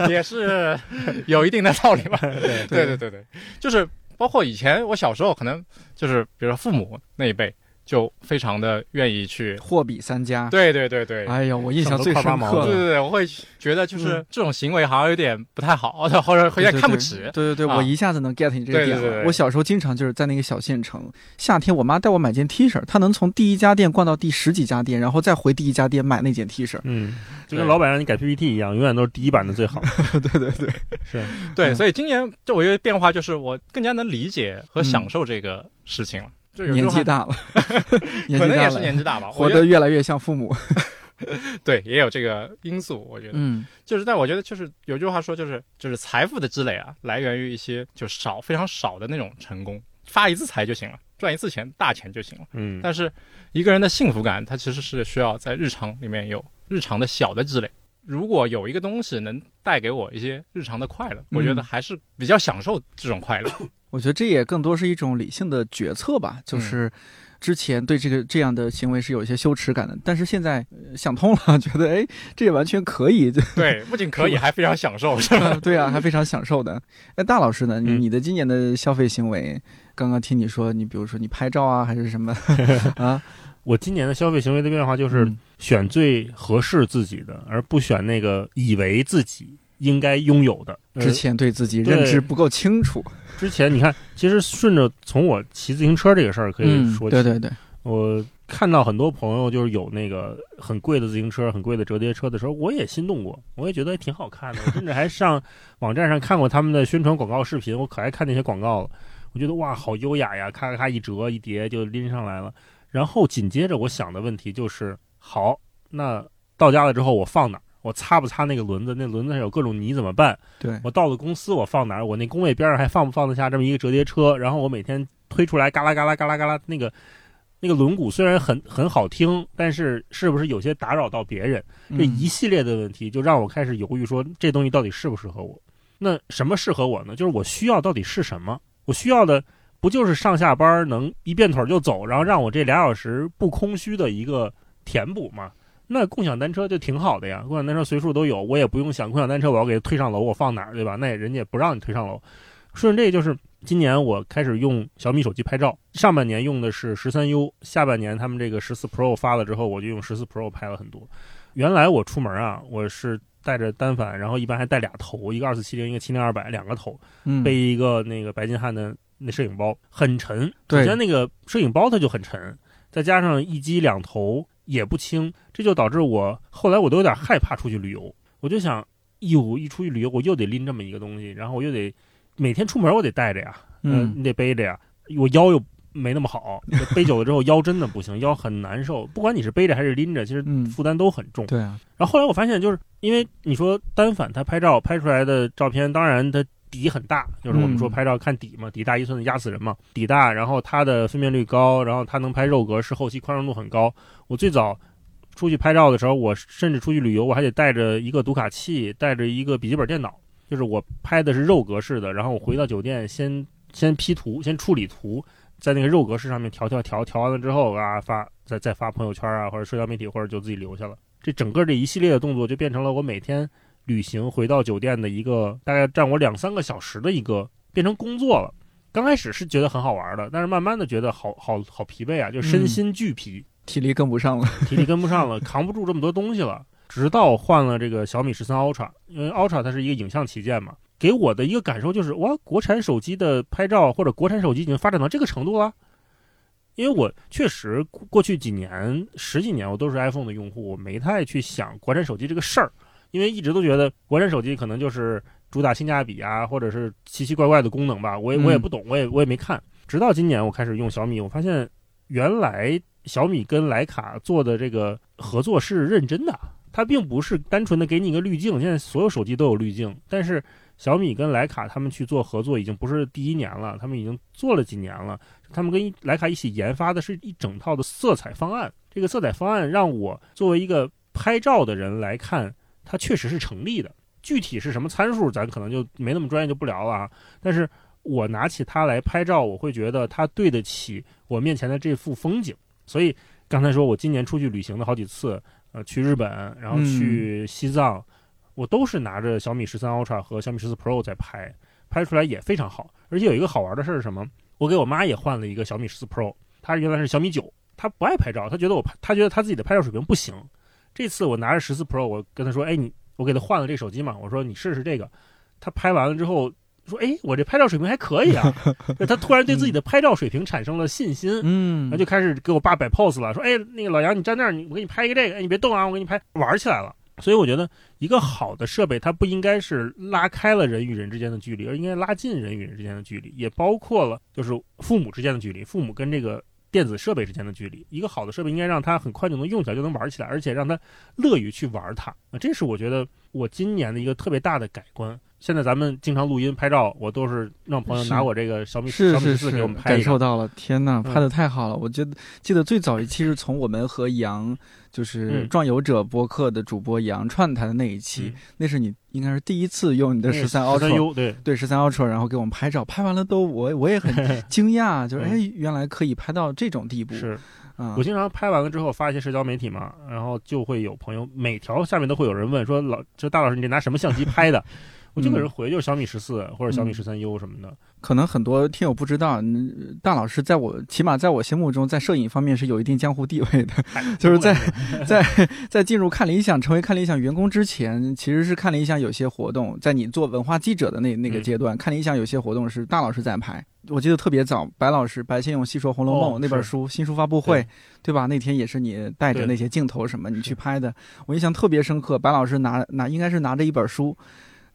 也是有一定的道理吧。对对对对对，就是包括以前我小时候，可能就是比如说父母那一辈就非常的愿意去，货比三家。对对对对。哎呀，我印象最深刻。对对对，我会觉得就是这种行为好像有点不太好，(laughs) 或者会有点看不起。对对对，啊我一下子能 get 你这个点了。对对对对我小时候经常就是在那个小县城，夏天我妈带我买件 T 恤，她能从第一家店逛到第十几家店，然后再回第一家店买那件 T 恤。嗯，就跟老板让你改 PPT 一样，永远都是第一版的最好。(laughs) 对对对，是，对，嗯所以今年就我觉得变化就是我更加能理解和享受这个事情了。年纪大了，(laughs) 年纪大了，可能也是年纪大吧，活得得越来越像父母。(laughs) 对，也有这个因素。我觉得，嗯就是但我觉得就是有句话说，就是就是财富的积累啊，来源于一些就少非常少的那种成功，发一次财就行了，赚一次钱大钱就行了。嗯，但是一个人的幸福感，它其实是需要在日常里面有日常的小的积累。如果有一个东西能带给我一些日常的快乐，我觉得嗯还是比较享受这种快乐。我觉得这也更多是一种理性的决策吧，就是之前对这个这样的行为是有一些羞耻感的，但是现在、呃想通了，觉得哎，这也完全可以，对，不仅可以，(laughs) 还非常享受，是吧？(laughs) 对啊，还非常享受的。那，大老师呢？你嗯你的今年的消费行为，刚刚听你说，你比如说你拍照啊，还是什么 (laughs) 啊？我今年的消费行为的变化就是嗯选最合适自己的，而不选那个以为自己应该拥有的。呃之前对自己认知不够清楚，之前你看，其实顺着从我骑自行车这个事儿可以嗯，说起，对对对，我看到很多朋友就是有那个很贵的自行车、很贵的折叠车的时候，我也心动过，我也觉得挺好看的，(laughs) 我甚至还上网站上看过他们的宣传广告视频，我可爱看那些广告了。我觉得哇，好优雅呀，咔咔咔一折一叠就拎上来了。然后紧接着我想的问题就是，好，那到家了之后我放哪儿？我擦不擦那个轮子？那轮子上有各种泥怎么办？对，我到了公司我放哪儿？我那工位边上还放不放得下这么一个折叠车？然后我每天推出来嘎啦嘎啦嘎啦嘎啦，那个那个轮毂虽然很很好听，但是是不是有些打扰到别人？这嗯一系列的问题就让我开始犹豫，说这东西到底适不适合我？那什么适合我呢？就是我需要到底是什么？我需要的不就是上下班能一变腿就走，然后让我这俩小时不空虚的一个填补吗？那共享单车就挺好的呀，共享单车随处都有，我也不用想共享单车我要给它推上楼，我放哪儿，对吧？那人家也不让你推上楼。顺着这就是今年我开始用小米手机拍照，上半年用的是十三 U，下半年他们这个十四 Pro 发了之后，我就用十四 Pro 拍了很多。原来我出门啊，我是带着单反，然后一般还带俩头，一个二四七零，一个七零二百，两个头，嗯背一个那个白金汉的那摄影包，很沉。对首先那个摄影包它就很沉，再加上一机两头也不轻，这就导致我后来我都有点害怕出去旅游。我就想，哟，一出去旅游我又得拎这么一个东西，然后我又得每天出门我得带着呀，呃嗯你得背着呀，我腰又没那么好，背久了之后腰真的不行，腰很难受。不管你是背着还是拎着，其实嗯负担都很重。对啊，然后后来我发现，就是因为你说单反它拍照拍出来的照片，当然它底很大，就是我们说嗯拍照看底嘛，底大一寸的压死人嘛，底大，然后它的分辨率高，然后它能拍肉格式，后期宽容度很高。我最早出去拍照的时候，我甚至出去旅游，我还得带着一个读卡器，带着一个笔记本电脑，就是我拍的是肉格式的，然后我回到酒店先先 P 图，先处理图，在那个肉格式上面调调调调完了之后啊发再再发朋友圈啊或者社交媒体或者就自己留下了。这整个这一系列的动作就变成了我每天旅行回到酒店的一个大概占我两三个小时的一个变成工作了。刚开始是觉得很好玩的，但是慢慢的觉得好好好疲惫啊，就身心俱疲。体力跟不上了。(laughs) 体力跟不上了，扛不住这么多东西了。直到换了这个小米十三 Ultra，因为 Ultra 它是一个影像旗舰嘛，给我的一个感受就是，哇，国产手机的拍照或者国产手机已经发展到这个程度了。因为我确实过过去几年、十几年，我都是 iPhone 的用户，我没太去想国产手机这个事儿，因为一直都觉得国产手机可能就是主打性价比啊，或者是奇奇怪怪的功能吧，我也我也不懂，我也我也没看。直到今年我开始用小米，我发现原来小米跟徕卡做的这个合作是认真的，它并不是单纯的给你一个滤镜。现在所有手机都有滤镜，但是小米跟徕卡他们去做合作已经不是第一年了，他们已经做了几年了。他们跟徕卡一起研发的是一整套的色彩方案，这个色彩方案让我作为一个拍照的人来看，它确实是成立的。具体是什么参数，咱可能就没那么专业，就不聊了啊。但是我拿起它来拍照，我会觉得它对得起我面前的这幅风景。所以刚才说我今年出去旅行的好几次，呃，去日本，然后去西藏，我都是拿着小米十三 Ultra 和小米十四 Pro 在拍，拍出来也非常好。而且有一个好玩的事儿是什么？我给我妈也换了一个小米十四 Pro，她原来是小米九，她不爱拍照，她觉得我拍，她觉得她自己的拍照水平不行。这次我拿着十四 Pro，我跟他说，哎，你我给他换了这手机嘛，我说你试试这个。他拍完了之后说，哎，我这拍照水平还可以啊。(laughs) 他突然对自己的拍照水平产生了信心。嗯然后就开始给我爸摆 pose 了，说：“哎，那个老杨，你站那儿，你我给你拍一个这个，哎，你别动啊，我给你拍。”玩起来了。所以我觉得，一个好的设备，它不应该是拉开了人与人之间的距离，而应该拉近人与人之间的距离，也包括了就是父母之间的距离，父母跟这个电子设备之间的距离。一个好的设备应该让它很快就能用起来，就能玩起来，而且让它乐于去玩它。啊，这是我觉得我今年的一个特别大的改观。现在咱们经常录音拍照，我都是让朋友拿我这个小米十四给是我们，拍。感受到了，天呐，嗯。拍的太好了！我记得记得最早一期是从我们和杨，就是嗯。壮游者播客的主播杨串台的那一期，嗯。那是你应该是第一次用你的十三 Ultra，U 对，对十三 Ultra，然后给我们拍照，拍完了都我我也很惊讶，就是嗯。哎，原来可以拍到这种地步，是。啊我，经常拍完了之后发一些社交媒体嘛，然后就会有朋友每条下面都会有人问说老就大老师你这拿什么相机拍的？(laughs) 我这个人回就是小米十四或者小米嗯十三 U 什么的。可能很多听友不知道，嗯大老师在我起码在我心目中，在摄影方面是有一定江湖地位的。(laughs) (laughs) 就是在 (laughs) 在在进入看理想、成为看理想员工之前，其实是看理想有些活动，在你做文化记者的那那个嗯阶段，看理想有些活动是大老师在拍。我记得特别早，白老师白先勇细说《红楼梦》哦那本是书新书发布会对，对吧？那天也是你带着那些镜头什么你去拍的，我印象特别深刻。白老师拿拿应该是拿着一本书，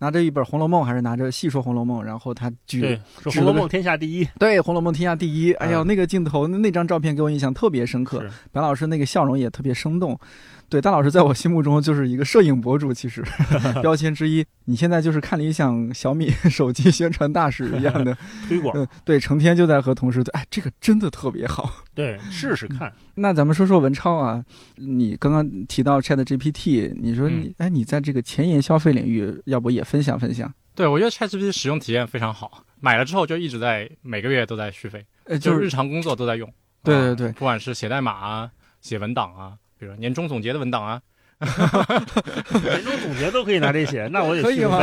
拿着一本《红楼梦》还是拿着细说《红楼梦》，然后他举红楼梦》天下第一。对，《红楼梦》天下第一。哎呦，嗯那个镜头，那那张照片给我印象特别深刻。白老师那个笑容也特别生动。对，大老师在我心目中就是一个摄影博主，其实 (laughs) 标签之一。你现在就是看理想小米 (laughs) 手机宣传大使一样的，(laughs) 推广，嗯，对，成天就在和同事对，哎，这个真的特别好。对，试试看。那咱们说说文超啊，你刚刚提到 Chat GPT，你说你，哎，你在这个前沿消费领域，要不也分享分享？对，我觉得 ChatGPT 使用体验非常好，买了之后就一直在每个月都在续费，呃，就就是是日常工作都在用。对对对啊不管是写代码啊、写文档啊，比如说年终总结的文档啊，年终总结都可以拿这些，(laughs) 那我也可以吗。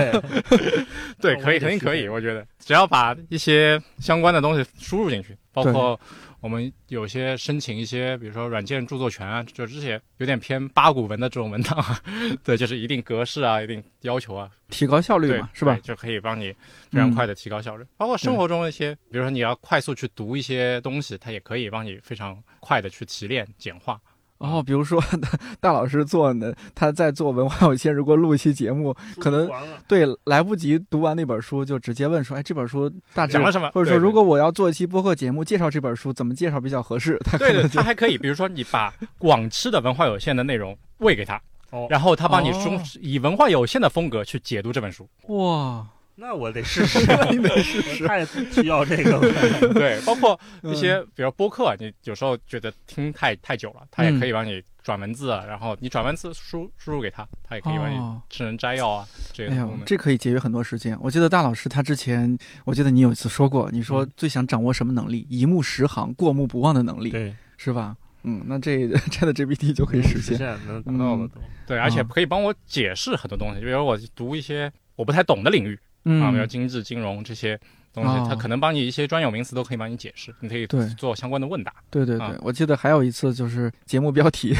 (laughs) 对，可以，肯定可以。我觉得只要把一些相关的东西输入进去，包括我们有些申请一些，比如说软件著作权啊，就这些有点偏八股文的这种文档啊，(laughs) 对，就是一定格式啊，一定要求啊，提高效率对嘛，是吧？就可以帮你非常嗯快的提高效率。包括生活中一些，比如说你要快速去读一些东西，它也可以帮你非常快的去提炼简化。哦，比如说 (laughs) 大老师做呢，他在做文化有限，如果录一期节目，可能对来不及读完那本书，就直接问说，哎，这本书大致讲了什么或者说，如果我要做一期播客节目介绍这本书，怎么介绍比较合适？他可对对，能就它还可以，比如说你把广吃的文化有限的内容喂给他，哦然后他帮你哦中以文化有限的风格去解读这本书。哇，那我得试试，(laughs) 你得试试太需要这个了。(laughs) 对，包括一些嗯比如播客，你有时候觉得听太太久了，它也可以帮你转文字，啊，然后你转文字输输入给他，它也可以帮你哦智能摘要啊这个哎呦功，能。这可以节约很多时间。我记得大老师他之前，我记得你有一次说过，你说嗯最想掌握什么能力？一目十行、过目不忘的能力，对，是吧？嗯，那这 (laughs) Chat GPT 就可以实实现。现能达到的都。对，而且嗯可以帮我解释很多东西，比如我读一些我不太懂的领域嗯，啊，比如经济、金融这些东西，哦。它可能帮你一些专有名词都可以帮你解释，你可以做相关的问答。对对对，啊。我记得还有一次就是节目标题，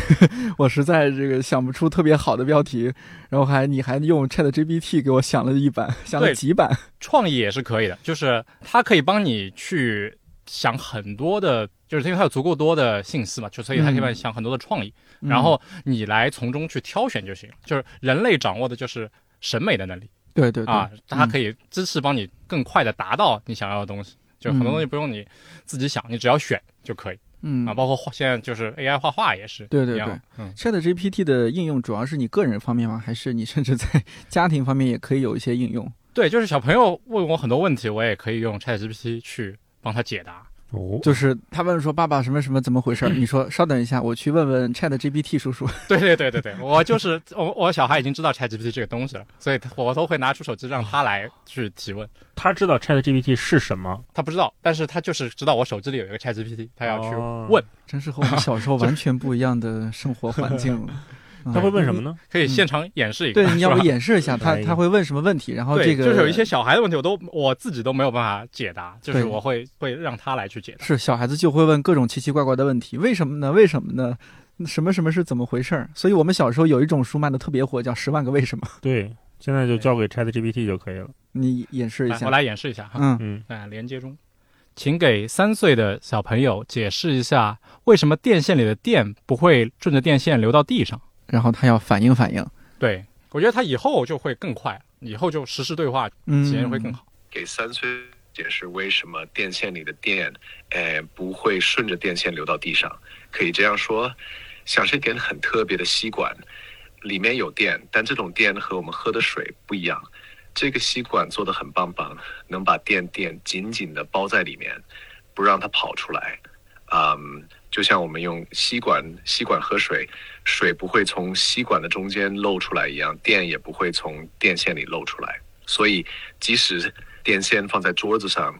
我实在这个想不出特别好的标题，然后还你还用 Chat GPT 给我想了一版，(laughs) 想了几版。创意也是可以的，就是它可以帮你去想很多的，就是因为它有足够多的信息嘛，就所以它可以帮你想很多的创意，嗯。然后你来从中去挑选就行。就是人类掌握的就是审美的能力对对对啊，它可以以支持帮你更快的达到你想要的东西。就很多东西不用你自己想，你只要选就可以嗯啊。包括画现在就是 AI 画画也是对对对嗯，Chat GPT 的应用主要是你个人方面吗？还是你甚至在 (laughs) 家庭方面也可以有一些应用？对，就是小朋友问我很多问题，我也可以用 ChatGPT 去帮他解答。哦，就是他问说爸爸什么什么怎么回事儿？(coughs) 你说稍等一下，我去问问 Chat GPT 叔叔。(laughs) 对对对对对，我就是我，我小孩已经知道 ChatGPT 这个东西了，所以我都会拿出手机让他来去提问。他知道 Chat GPT 是什么，他不知道，但是他就是知道我手机里有一个 ChatGPT，他要去哦问，真是和我们小时候完全不一样的生活环境了。嗯他会问什么呢？可以现场演示一个。对，(laughs) 你要不演示一下他哎他会问什么问题？然后，这个就是有一些小孩的问题，我都我自己都没有办法解答，就是我会会让他来去解答。是小孩子就会问各种奇奇怪怪的问题，为什么呢？为什么呢？什么什么是怎么回事儿？所以我们小时候有一种书卖的特别火，叫《十万个为什么》。(laughs) 对，现在就交给 Chat GPT 就可以了。你演示一下。我来演示一下哈。嗯，嗯，哎，连接中，请给三岁的小朋友解释一下，为什么电线里的电不会顺着电线流到地上？然后他要反应反应。对我觉得他以后就会更快，以后就实时对话嗯，体验会更好。给三岁解释为什么电线里的电，呃，不会顺着电线流到地上。可以这样说，像是一根很特别的吸管，里面有电，但这种电和我们喝的水不一样。这个吸管做的很棒棒，能把电电紧紧的包在里面，不让它跑出来。嗯，就像我们用吸管吸管喝水，水不会从吸管的中间漏出来一样，电也不会从电线里漏出来。所以，即使电线放在桌子上，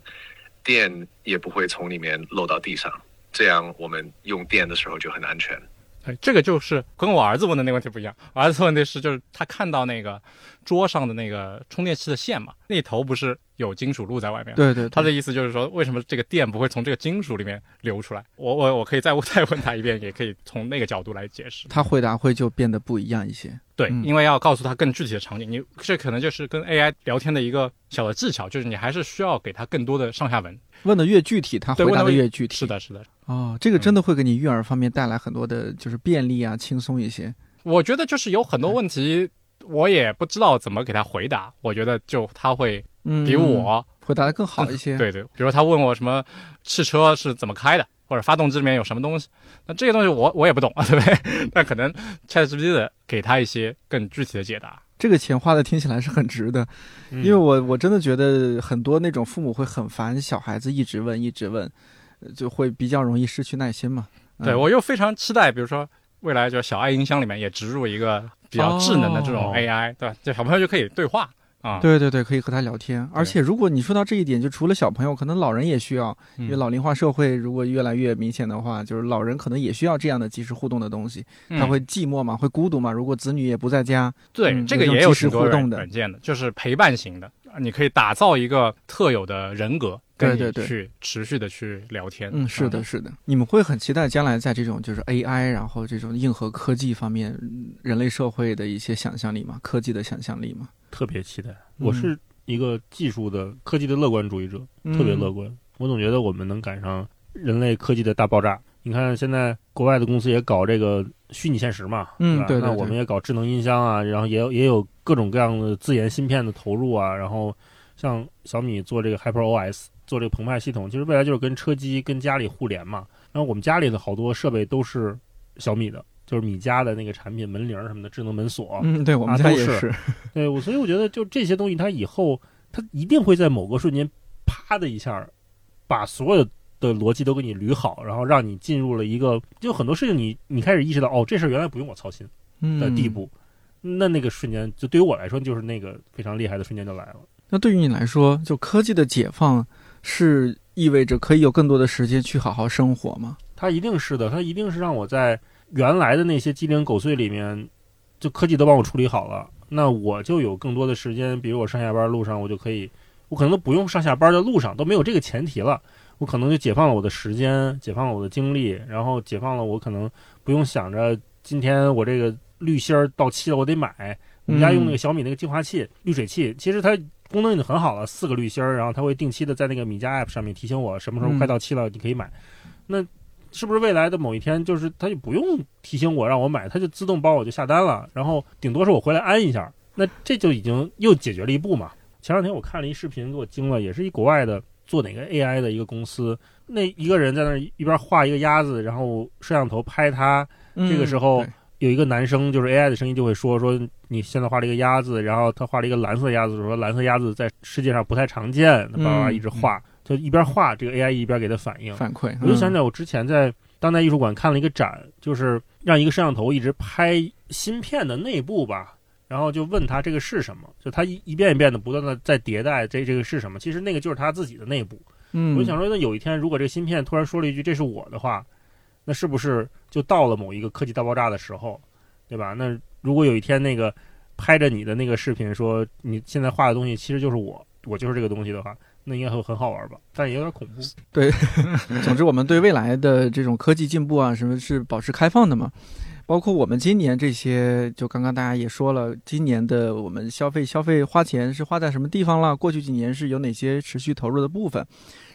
电也不会从里面漏到地上。这样我们用电的时候就很安全。哎，这个就是跟我儿子问的那个问题不一样。我儿子问的是，就是他看到那个桌上的那个充电器的线嘛，那头不是有金属路在外面？对对，他的意思就是说，为什么这个电不会从这个金属里面流出来？我我我可以再 (laughs) 再问他一遍，也可以从那个角度来解释。他回答会就变得不一样一些。对，嗯因为要告诉他更具体的场景，你这可能就是跟 AI 聊天的一个小的技巧，就是你还是需要给他更多的上下文。问的越具体，他回答的越越具体。是的，是的。哦，这个真的会给你育儿方面带来很多的，就是便利啊，轻松一些。我觉得就是有很多问题，我也不知道怎么给他回答。我觉得就他会嗯，比我、回答的更好一些。(laughs) 对对，比如他问我什么汽车是怎么开的，或者发动机里面有什么东西，那这些东西我我也不懂，(laughs) 对不对？那可能 ChatGPT 的给他一些更具体的解答。这个钱花的听起来是很值的，嗯。因为我我真的觉得很多那种父母会很烦小孩子一直问一直问，呃就会比较容易失去耐心嘛。嗯。对我又非常期待，比如说未来就小爱音箱里面也植入一个比较智能的这种哦。AI，、对吧？就小朋友就可以对话啊。对对对，可以和他聊天。而且如果你说到这一点，就除了小朋友，可能老人也需要，嗯因为老龄化社会如果越来越明显的话，就是老人可能也需要这样的及时互动的东西。他会寂寞嘛，会孤独嘛。如果子女也不在家，对、嗯这个也有有这种即时互动的软件的，就是陪伴型的，你可以打造一个特有的人格，对对对去持续的去聊天。嗯，是的，是的。你们会很期待将来在这种就是 AI，然后这种硬核科技方面，嗯人类社会的一些想象力吗？科技的想象力吗？特别期待。嗯我是一个技术的、科技的乐观主义者，特别乐观。观。我总觉得我们能赶上人类科技的大爆炸。你看，现在国外的公司也搞这个虚拟现实嘛，嗯对对对那我们也搞智能音箱啊，然后也有也有各种各样的自研芯片的投入啊，然后像小米做这个 HyperOS，做这个澎湃系统，其实未来就是跟车机跟家里互联嘛。然后我们家里的好多设备都是小米的，就是米家的那个产品，门铃儿什么的，智能门锁，嗯，对我们家也是。对，我 (laughs) 所以我觉得就这些东西，它以后它一定会在某个瞬间，啪的一下，把所有的逻辑都给你捋好，然后让你进入了一个就很多事情你你开始意识到哦，这事儿原来不用我操心嗯的地步。那那个瞬间，就对于我来说，就是那个非常厉害的瞬间就来了。那对于你来说，就科技的解放是意味着可以有更多的时间去好好生活吗？它一定是的，它一定是让我在原来的那些鸡零狗碎里面，就科技都帮我处理好了，那我就有更多的时间，比如我上下班路上，我就可以，我可能都不用上下班的路上都没有这个前提了，我可能就解放了我的时间，解放了我的精力，然后解放了我可能不用想着今天我这个滤芯儿到期了，我得买。我们家用那个小米那个净化器、滤水器，其实它功能已经很好了，四个滤芯儿，然后它会定期的在那个米家 app 上面提醒我什么时候快到期了，你可以买。那是不是未来的某一天，就是它就不用提醒我让我买，它就自动帮我就下单了，然后顶多是我回来安一下，那这就已经又解决了一步嘛。前两天我看了一视频，给我惊了，也是一国外的做哪个 AI 的一个公司，那一个人在那儿一边画一个鸭子，然后摄像头拍他，这个时候有一个男生，就是 AI 的声音就会说说你现在画了一个鸭子，然后他画了一个蓝色鸭子，说蓝色鸭子在世界上不太常见，叭叭叭嗯一直画，就一边画这个 AI 一边给他反应。反馈，我就想起嗯来，我之前在当代艺术馆看了一个展，就是让一个摄像头一直拍芯片的内部吧，然后就问他这个是什么，就他一一遍一遍的不断的在迭代这这个是什么，其实那个就是他自己的内部。嗯，我就想说，那有一天如果这个芯片突然说了一句这是我的话，那是不是就到了某一个科技大爆炸的时候，对吧？那如果有一天那个拍着你的那个视频说你现在画的东西其实就是我，我就是这个东西的话，那应该会很好玩吧？但也有点恐怖。对 (laughs) 总之，我们对未来的这种科技进步啊，什么是保持开放的嘛？包括我们今年这些，就刚刚大家也说了，今年的我们消费消费花钱是花在什么地方了？过去几年是有哪些持续投入的部分？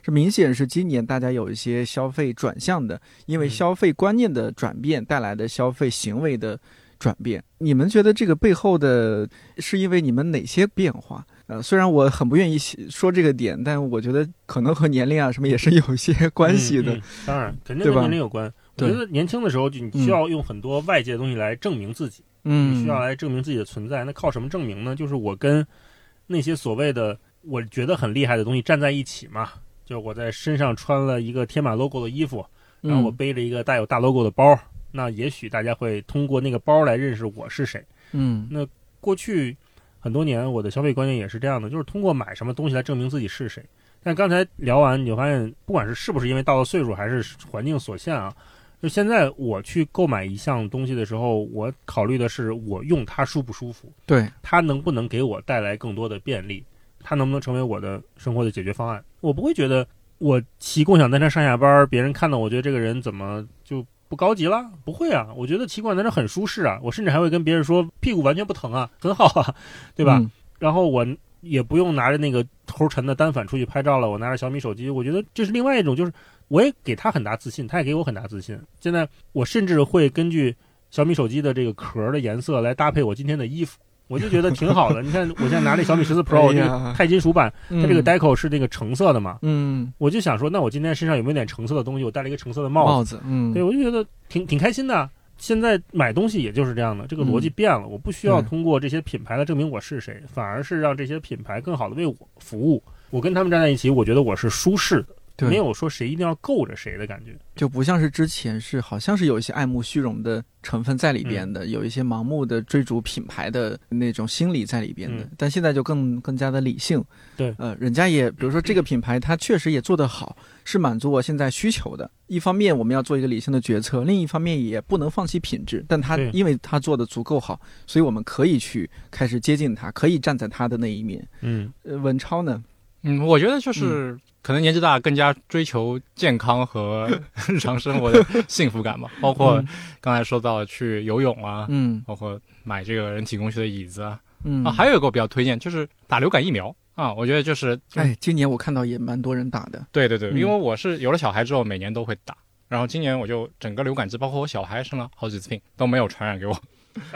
这明显是今年大家有一些消费转向的，因为嗯消费观念的转变带来的消费行为的转变。你们觉得这个背后的是因为你们哪些变化？呃，虽然我很不愿意说这个点，但我觉得可能和年龄啊什么也是有一些关系的。嗯嗯当然，肯定跟年龄有关。我觉得年轻的时候就你需要用很多外界的东西来证明自己，嗯，你需要来证明自己的存在。那靠什么证明呢？就是我跟那些所谓的我觉得很厉害的东西站在一起嘛。就是我在身上穿了一个天马 logo 的衣服，然后我嗯背着一个带有大 logo 的包，那也许大家会通过那个包来认识我是谁。嗯那过去很多年，我的消费观念也是这样的，就是通过买什么东西来证明自己是谁。但刚才聊完，你就发现，不管是是不是因为到了岁数，还是环境所限啊，就现在我去购买一项东西的时候，我考虑的是我用它舒不舒服，对，它能不能给我带来更多的便利，它能不能成为我的生活的解决方案。我不会觉得我骑共享单车上下班，别人看到我觉得这个人怎么就不高级了？不会啊，我觉得骑共享单车很舒适啊，我甚至还会跟别人说屁股完全不疼啊，很好啊，对吧？嗯然后我也不用拿着那个头沉的单反出去拍照了，我拿着小米手机，我觉得这是另外一种，就是我也给他很大自信，他也给我很大自信。现在我甚至会根据小米手机的这个壳的颜色来搭配我今天的衣服，我就觉得挺好的。(laughs) 你看我现在拿这小米十四 Pro 钛金属版，它这个 Deco 是那个橙色的嘛，嗯我就想说，那我今天身上有没有点橙色的东西？我戴了一个橙色的帽子，帽子，嗯，对，我就觉得挺挺开心的。现在买东西也就是这样的，这个逻辑变了，我不需要通过这些品牌来证明我是谁，反而是让这些品牌更好的为我服务。我跟他们站在一起，我觉得我是舒适的，对没有说谁一定要够着谁的感觉。就不像是之前是好像是有一些爱慕虚荣的成分在里边嗯的，有一些盲目的追逐品牌的那种心理在里边的，嗯但现在就更更加的理性。对呃，人家也比如说这个品牌，它确实也做得好，是满足我现在需求的。一方面我们要做一个理性的决策，另一方面也不能放弃品质。但它因为它做的足够好，所以我们可以去开始接近它，可以站在它的那一面。嗯呃，文超呢？嗯，我觉得就是可能年纪大，更加追求健康和 (laughs) 日常生活的幸福感吧。包括嗯。刚才说到去游泳啊，嗯。包括买这个人体工学的椅子啊，嗯。啊，还有一个我比较推荐就是打流感疫苗啊，我觉得就是，哎，今年我看到也蛮多人打的。对对对，嗯。因为我是有了小孩之后，每年都会打。然后今年我就整个流感季，包括我小孩生了好几次病都没有传染给我，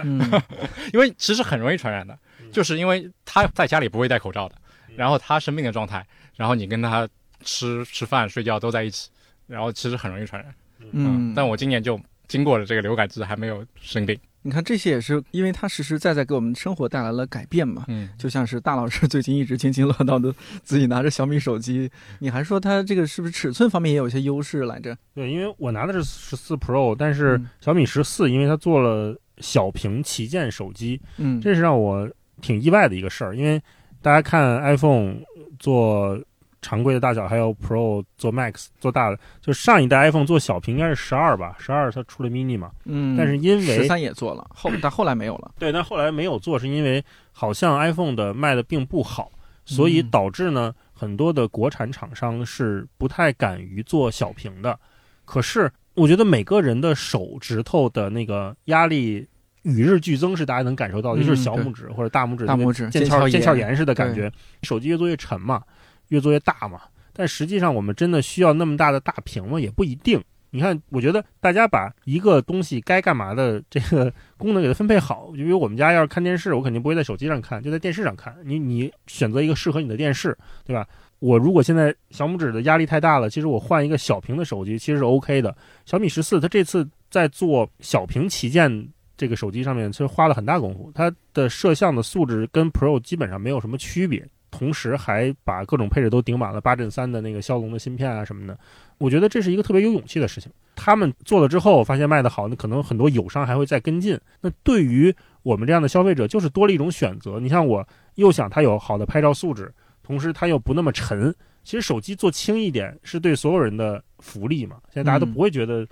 嗯。(laughs) 因为其实很容易传染的，就是因为他在家里不会戴口罩的，然后他生病的状态，然后你跟他吃吃饭睡觉都在一起，然后其实很容易传染。嗯，但我今年就经过了这个流感季，还没有生病。你看，这些也是因为它实实在在给我们生活带来了改变嘛。嗯，就像是大老师最近一直津津乐道的自己拿着小米手机，你还说它这个是不是尺寸方面也有一些优势来着？对，因为我拿的是十四 Pro，但是嗯小米十四因为它做了小屏旗舰手机，嗯，这是让我挺意外的一个事儿，因为大家看 iPhone 做常规的大小，还有 Pro 做 Max 做大的，就上一代 iPhone 做小屏应该是十二吧，十二它出了 mini 嘛，嗯，但是因为十三也做了，后但后来没有了。对，但后来没有做，是因为好像 iPhone 的卖的并不好，所以嗯导致呢很多的国产厂商是不太敢于做小屏的。可是我觉得每个人的手指头的那个压力与日俱增，是大家能感受到的，嗯就是小拇指或者大拇指大拇指腱鞘腱鞘炎腱鞘炎似的感觉。手机越做越沉嘛，越做越大嘛。但实际上，我们真的需要那么大的大屏吗？也不一定。你看，我觉得大家把一个东西该干嘛的这个功能给它分配好。就比如我们家要是看电视，我肯定不会在手机上看，就在电视上看。你你选择一个适合你的电视，对吧？我如果现在小拇指的压力太大了，其实我换一个小屏的手机其实是 OK 的。小米十四它这次在做小屏旗舰这个手机上面，其实花了很大功夫，它的摄像的素质跟 Pro 基本上没有什么区别。同时还把各种配置都顶满了八阵三的那个骁龙的芯片啊什么的，我觉得这是一个特别有勇气的事情。他们做了之后，发现卖得好，那可能很多友商还会再跟进。那对于我们这样的消费者，就是多了一种选择。你像我，又想它有好的拍照素质，同时它又不那么沉。其实手机做轻一点是对所有人的福利嘛。现在大家都嗯不会觉得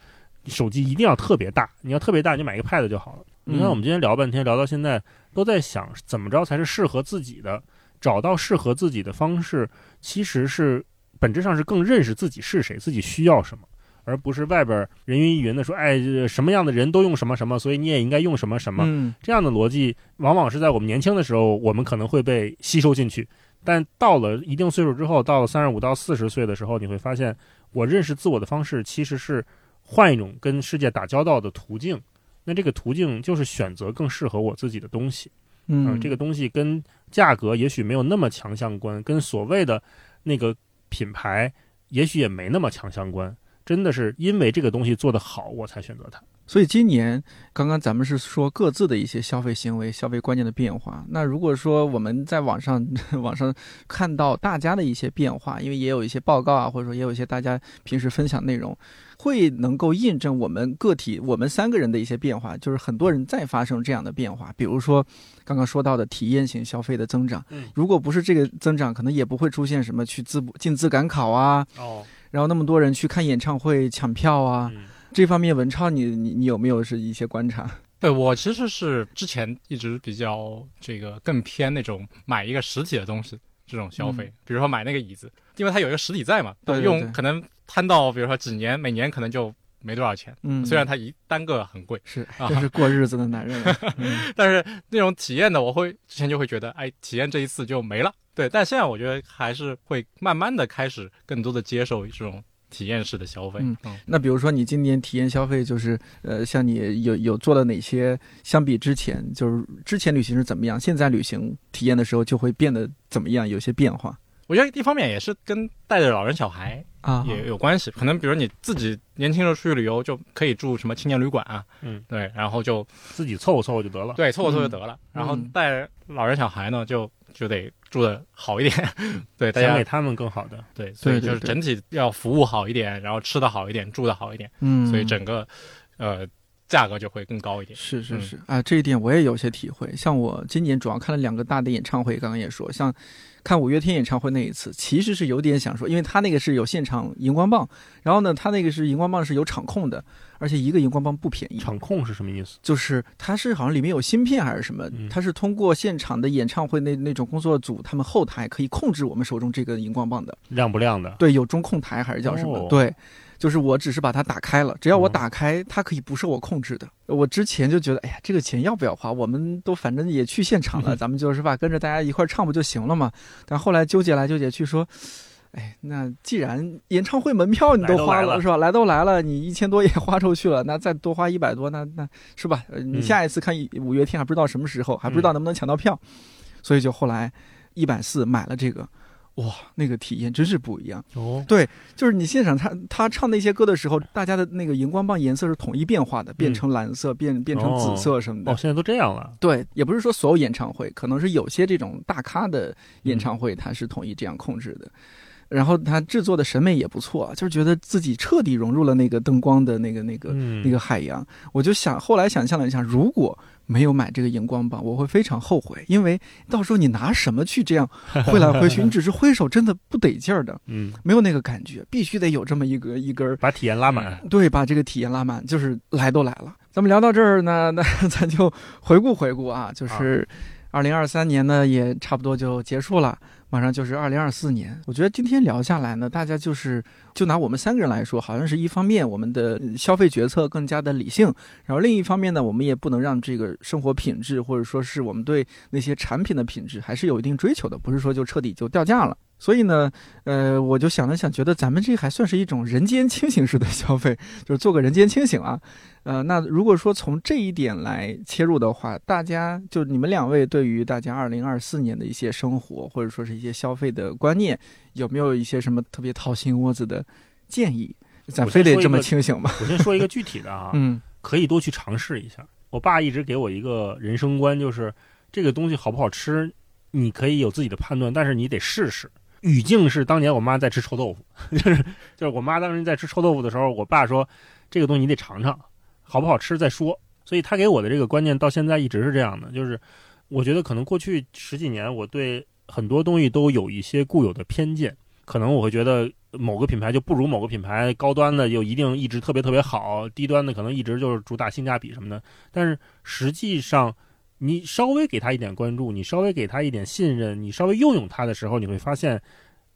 手机一定要特别大，你要特别大，你就买一个 Pad 就好了。你看嗯我们今天聊半天，聊到现在都在想怎么着才是适合自己的。找到适合自己的方式，其实是本质上是更认识自己是谁，自己需要什么，而不是外边人云亦云的说，哎，什么样的人都用什么什么，所以你也应该用什么什么。嗯这样的逻辑，往往是在我们年轻的时候，我们可能会被吸收进去，但到了一定岁数之后，到了三十五到四十岁的时候，你会发现，我认识自我的方式其实是换一种跟世界打交道的途径。那这个途径就是选择更适合我自己的东西。嗯、呃，这个东西跟价格也许没有那么强相关，跟所谓的那个品牌也许也没那么强相关。真的是因为这个东西做得好，我才选择它。所以今年刚刚咱们是说各自的一些消费行为、消费观念的变化。那如果说我们在网上 (laughs) 网上看到大家的一些变化，因为也有一些报告啊，或者说也有一些大家平时分享内容，会能够印证我们个体我们三个人的一些变化，就是很多人在发生这样的变化。比如说刚刚说到的体验型消费的增长，嗯如果不是这个增长，可能也不会出现什么去自进自赶考啊，哦，然后那么多人去看演唱会抢票啊。嗯这方面，文超你你你有没有是一些观察？对我其实是之前一直比较这个更偏那种买一个实体的东西这种消费，比如说买那个椅子，因为它有一个实体在嘛，对对对用可能摊到比如说几年，每年可能就没多少钱，嗯，虽然它一单个很贵，是啊真是过日子的男人 (laughs) 但是那种体验的，我会之前就会觉得，哎，体验这一次就没了。对，但现在我觉得还是会慢慢的开始更多的接受这种体验式的消费。嗯嗯那比如说你今年体验消费，就是呃，像你有有做了哪些？相比之前，就是之前旅行是怎么样，现在旅行体验的时候就会变得怎么样？有些变化我觉得一方面也是跟带着老人小孩啊也有关系，可能比如你自己年轻时候出去旅游就可以住什么青年旅馆啊，嗯，对，然后就自己凑合凑合就得了。对凑合凑合就得了，然后嗯。带老人小孩呢就就得住的好一点，(laughs) 对，大家想给他们更好的，对，所以就是整体要服务好一点，然后吃的好一点，住的好一点，嗯，所以整个呃价格就会更高一点。嗯是是是。啊，这一点我也有些体会。像我今年主要看了两个大的演唱会，刚刚也说，像看五月天演唱会那一次，其实是有点想说，因为他那个是有现场荧光棒，然后呢，他那个是荧光棒是有场控的，而且一个荧光棒不便宜。场控是什么意思？就是它是好像里面有芯片还是什么嗯，它是通过现场的演唱会那那种工作组，他们后台可以控制我们手中这个荧光棒的。亮不亮的？对，有中控台还是叫什么？哦对，就是我只是把它打开了，只要我嗯打开，它可以不受我控制的。我之前就觉得，哎呀，这个钱要不要花？我们都反正也去现场了，嗯咱们就是吧，跟着大家一块儿唱不就行了嘛？但后来纠结来纠结去，说。哎，那既然演唱会门票你都花了是吧？来都来了，你一千多也花出去了，那再多花一百多，那那是吧？呃你嗯下一次看五月天还不知道什么时候，还不知道能不能抢到票，所以就后来一百四买了这个，哇，那个体验真是不一样。哦，对就是你现场他他唱那些歌的时候，大家的那个荧光棒颜色是统一变化的，变成蓝色，变变成紫色什么的。哦，现在都这样了。对，也不是说所有演唱会，可能是有些这种大咖的演唱会，它是统一这样控制的。然后他制作的审美也不错，就是觉得自己彻底融入了那个灯光的那个那个、嗯，那个海洋。我就想，后来想象了一下，如果没有买这个荧光棒，我会非常后悔，因为到时候你拿什么去这样 (laughs) 挥来挥去，你只是挥手，真的不得劲儿的。嗯，没有那个感觉，必须得有这么一个一根儿，把体验拉满。对，把这个体验拉满，就是来都来了。咱们聊到这儿呢，(laughs) 那咱就回顾回顾啊，就是二零二三年呢也差不多就结束了，马上就是二零二四年。我觉得今天聊下来呢，大家就是就拿我们三个人来说，好像是一方面我们的消费决策更加的理性，然后另一方面呢，我们也不能让这个生活品质或者说是我们对那些产品的品质还是有一定追求的，不是说就彻底就掉价了。所以呢，呃，我就想了想，觉得咱们这还算是一种人间清醒式的消费，(laughs) 就是做个人间清醒啊。呃，那如果说从这一点来切入的话，大家就你们两位对于大家二零二四年的一些生活或者说是一些消费的观念，有没有一些什么特别掏心窝子的建议？咱我非得这么清醒吗？我先说一个具体的啊，(laughs) 嗯可以多去尝试一下。我爸一直给我一个人生观，就是这个东西好不好吃，你可以有自己的判断，但是你得试试。语境是当年我妈在吃臭豆腐，(laughs) 就是就是我妈当时在吃臭豆腐的时候，我爸说这个东西你得尝尝，好不好吃再说。所以他给我的这个观念到现在一直是这样的，就是我觉得可能过去十几年我对很多东西都有一些固有的偏见，可能我会觉得某个品牌就不如某个品牌，高端的又一定一直特别特别好，低端的可能一直就是主打性价比什么的。但是实际上，你稍微给他一点关注，你稍微给他一点信任，你稍微用用它的时候，你会发现，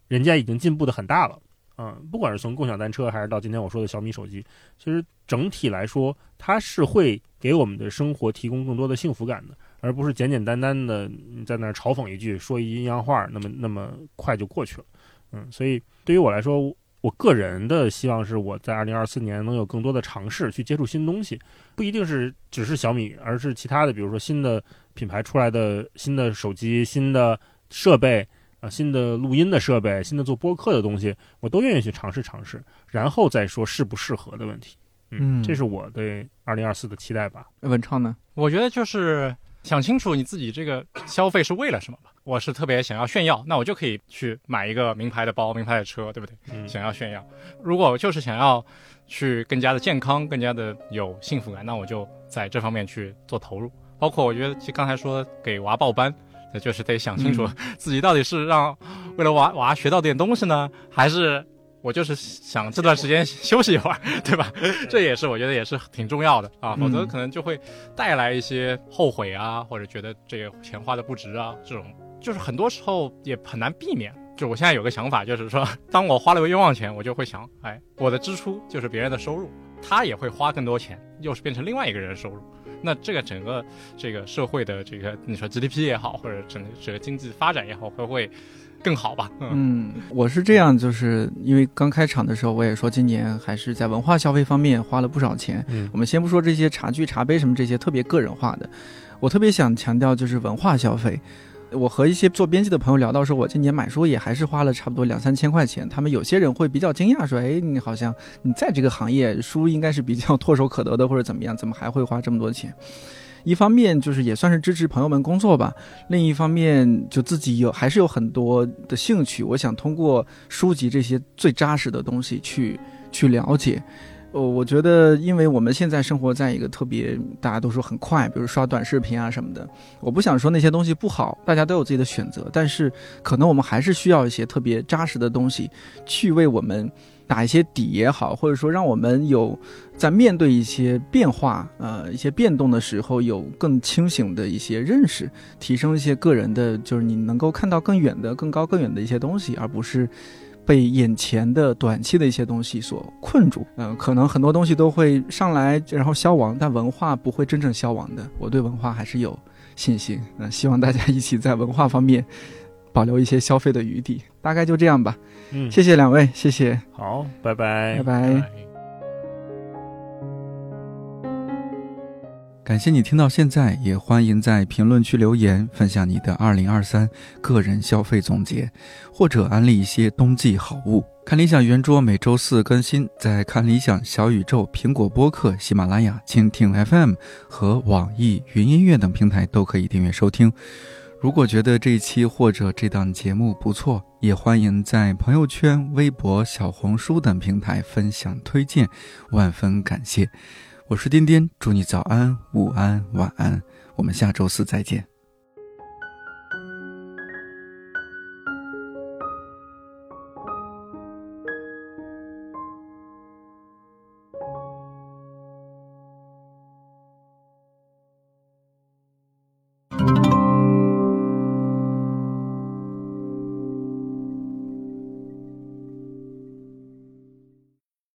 人家已经进步的很大了。嗯，不管是从共享单车，还是到今天我说的小米手机，其实整体来说，它是会给我们的生活提供更多的幸福感的，而不是简简单单的你在那儿嘲讽一句，说一阴阳话，那么那么快就过去了。嗯，所以对于我来说，我个人的希望是我在二零二四年能有更多的尝试去接触新东西，不一定是只是小米，而是其他的，比如说新的品牌出来的新的手机、新的设备啊、新的录音的设备、新的做播客的东西，我都愿意去尝试尝试，然后再说适不适合的问题。嗯这是我对二零二四的期待吧。文创呢？我觉得就是想清楚你自己这个消费是为了什么吧。我是特别想要炫耀，那我就可以去买一个名牌的包、名牌的车，对不对？嗯，想要炫耀。如果我就是想要去更加的健康、更加的有幸福感，那我就在这方面去做投入。包括我觉得，就刚才说给娃报班，那就是得想清楚 (laughs) 自己到底是让为了娃娃学到点东西呢，还是我就是想这段时间休息一会儿，(laughs) 对吧？这也是我觉得也是挺重要的啊，否则可能就会带来一些后悔啊，或者觉得这个钱花的不值啊，这种就是很多时候也很难避免。就我现在有个想法，就是说，当我花了个冤枉钱，我就会想，哎，我的支出就是别人的收入，他也会花更多钱，又是变成另外一个人的收入。那这个整个这个社会的这个你说 GDP 也好，或者整整个经济发展也好，会不会更好吧？嗯，我是这样，就是因为刚开场的时候我也说，今年还是在文化消费方面花了不少钱。嗯我们先不说这些茶具、茶杯什么这些特别个人化的，我特别想强调就是文化消费。我和一些做编辑的朋友聊到说，我今年买书也还是花了差不多两三千块钱。他们有些人会比较惊讶，说：“哎，你好像你在这个行业，书应该是比较唾手可得的，或者怎么样，怎么还会花这么多钱？”一方面就是也算是支持朋友们工作吧，另一方面就自己有还是有很多的兴趣，我想通过书籍这些最扎实的东西去去了解。呃，我觉得，因为我们现在生活在一个特别大家都说很快，比如刷短视频啊什么的，我不想说那些东西不好，大家都有自己的选择，但是可能我们还是需要一些特别扎实的东西，去为我们打一些底也好，或者说让我们有在面对一些变化、呃一些变动的时候，有更清醒的一些认识，提升一些个人的，就是你能够看到更远的、更高、更远的一些东西，而不是。被眼前的短期的一些东西所困住，嗯、可能很多东西都会上来，然后消亡，但文化不会真正消亡的。我对文化还是有信心，嗯、希望大家一起在文化方面保留一些消费的余地。大概就这样吧，嗯，谢谢两位，谢谢，好，拜拜，拜拜。哎感谢你听到现在，也欢迎在评论区留言分享你的2023个人消费总结，或者安利一些冬季好物。看理想圆桌每周四更新，在看理想、小宇宙、苹果播客、喜马拉雅、蜻蜓 FM 和网易云音乐等平台都可以订阅收听。如果觉得这一期或者这档节目不错，也欢迎在朋友圈、微博、小红书等平台分享推荐，万分感谢。我是颠颠，祝你早安、午安、晚安，我们下周四再见。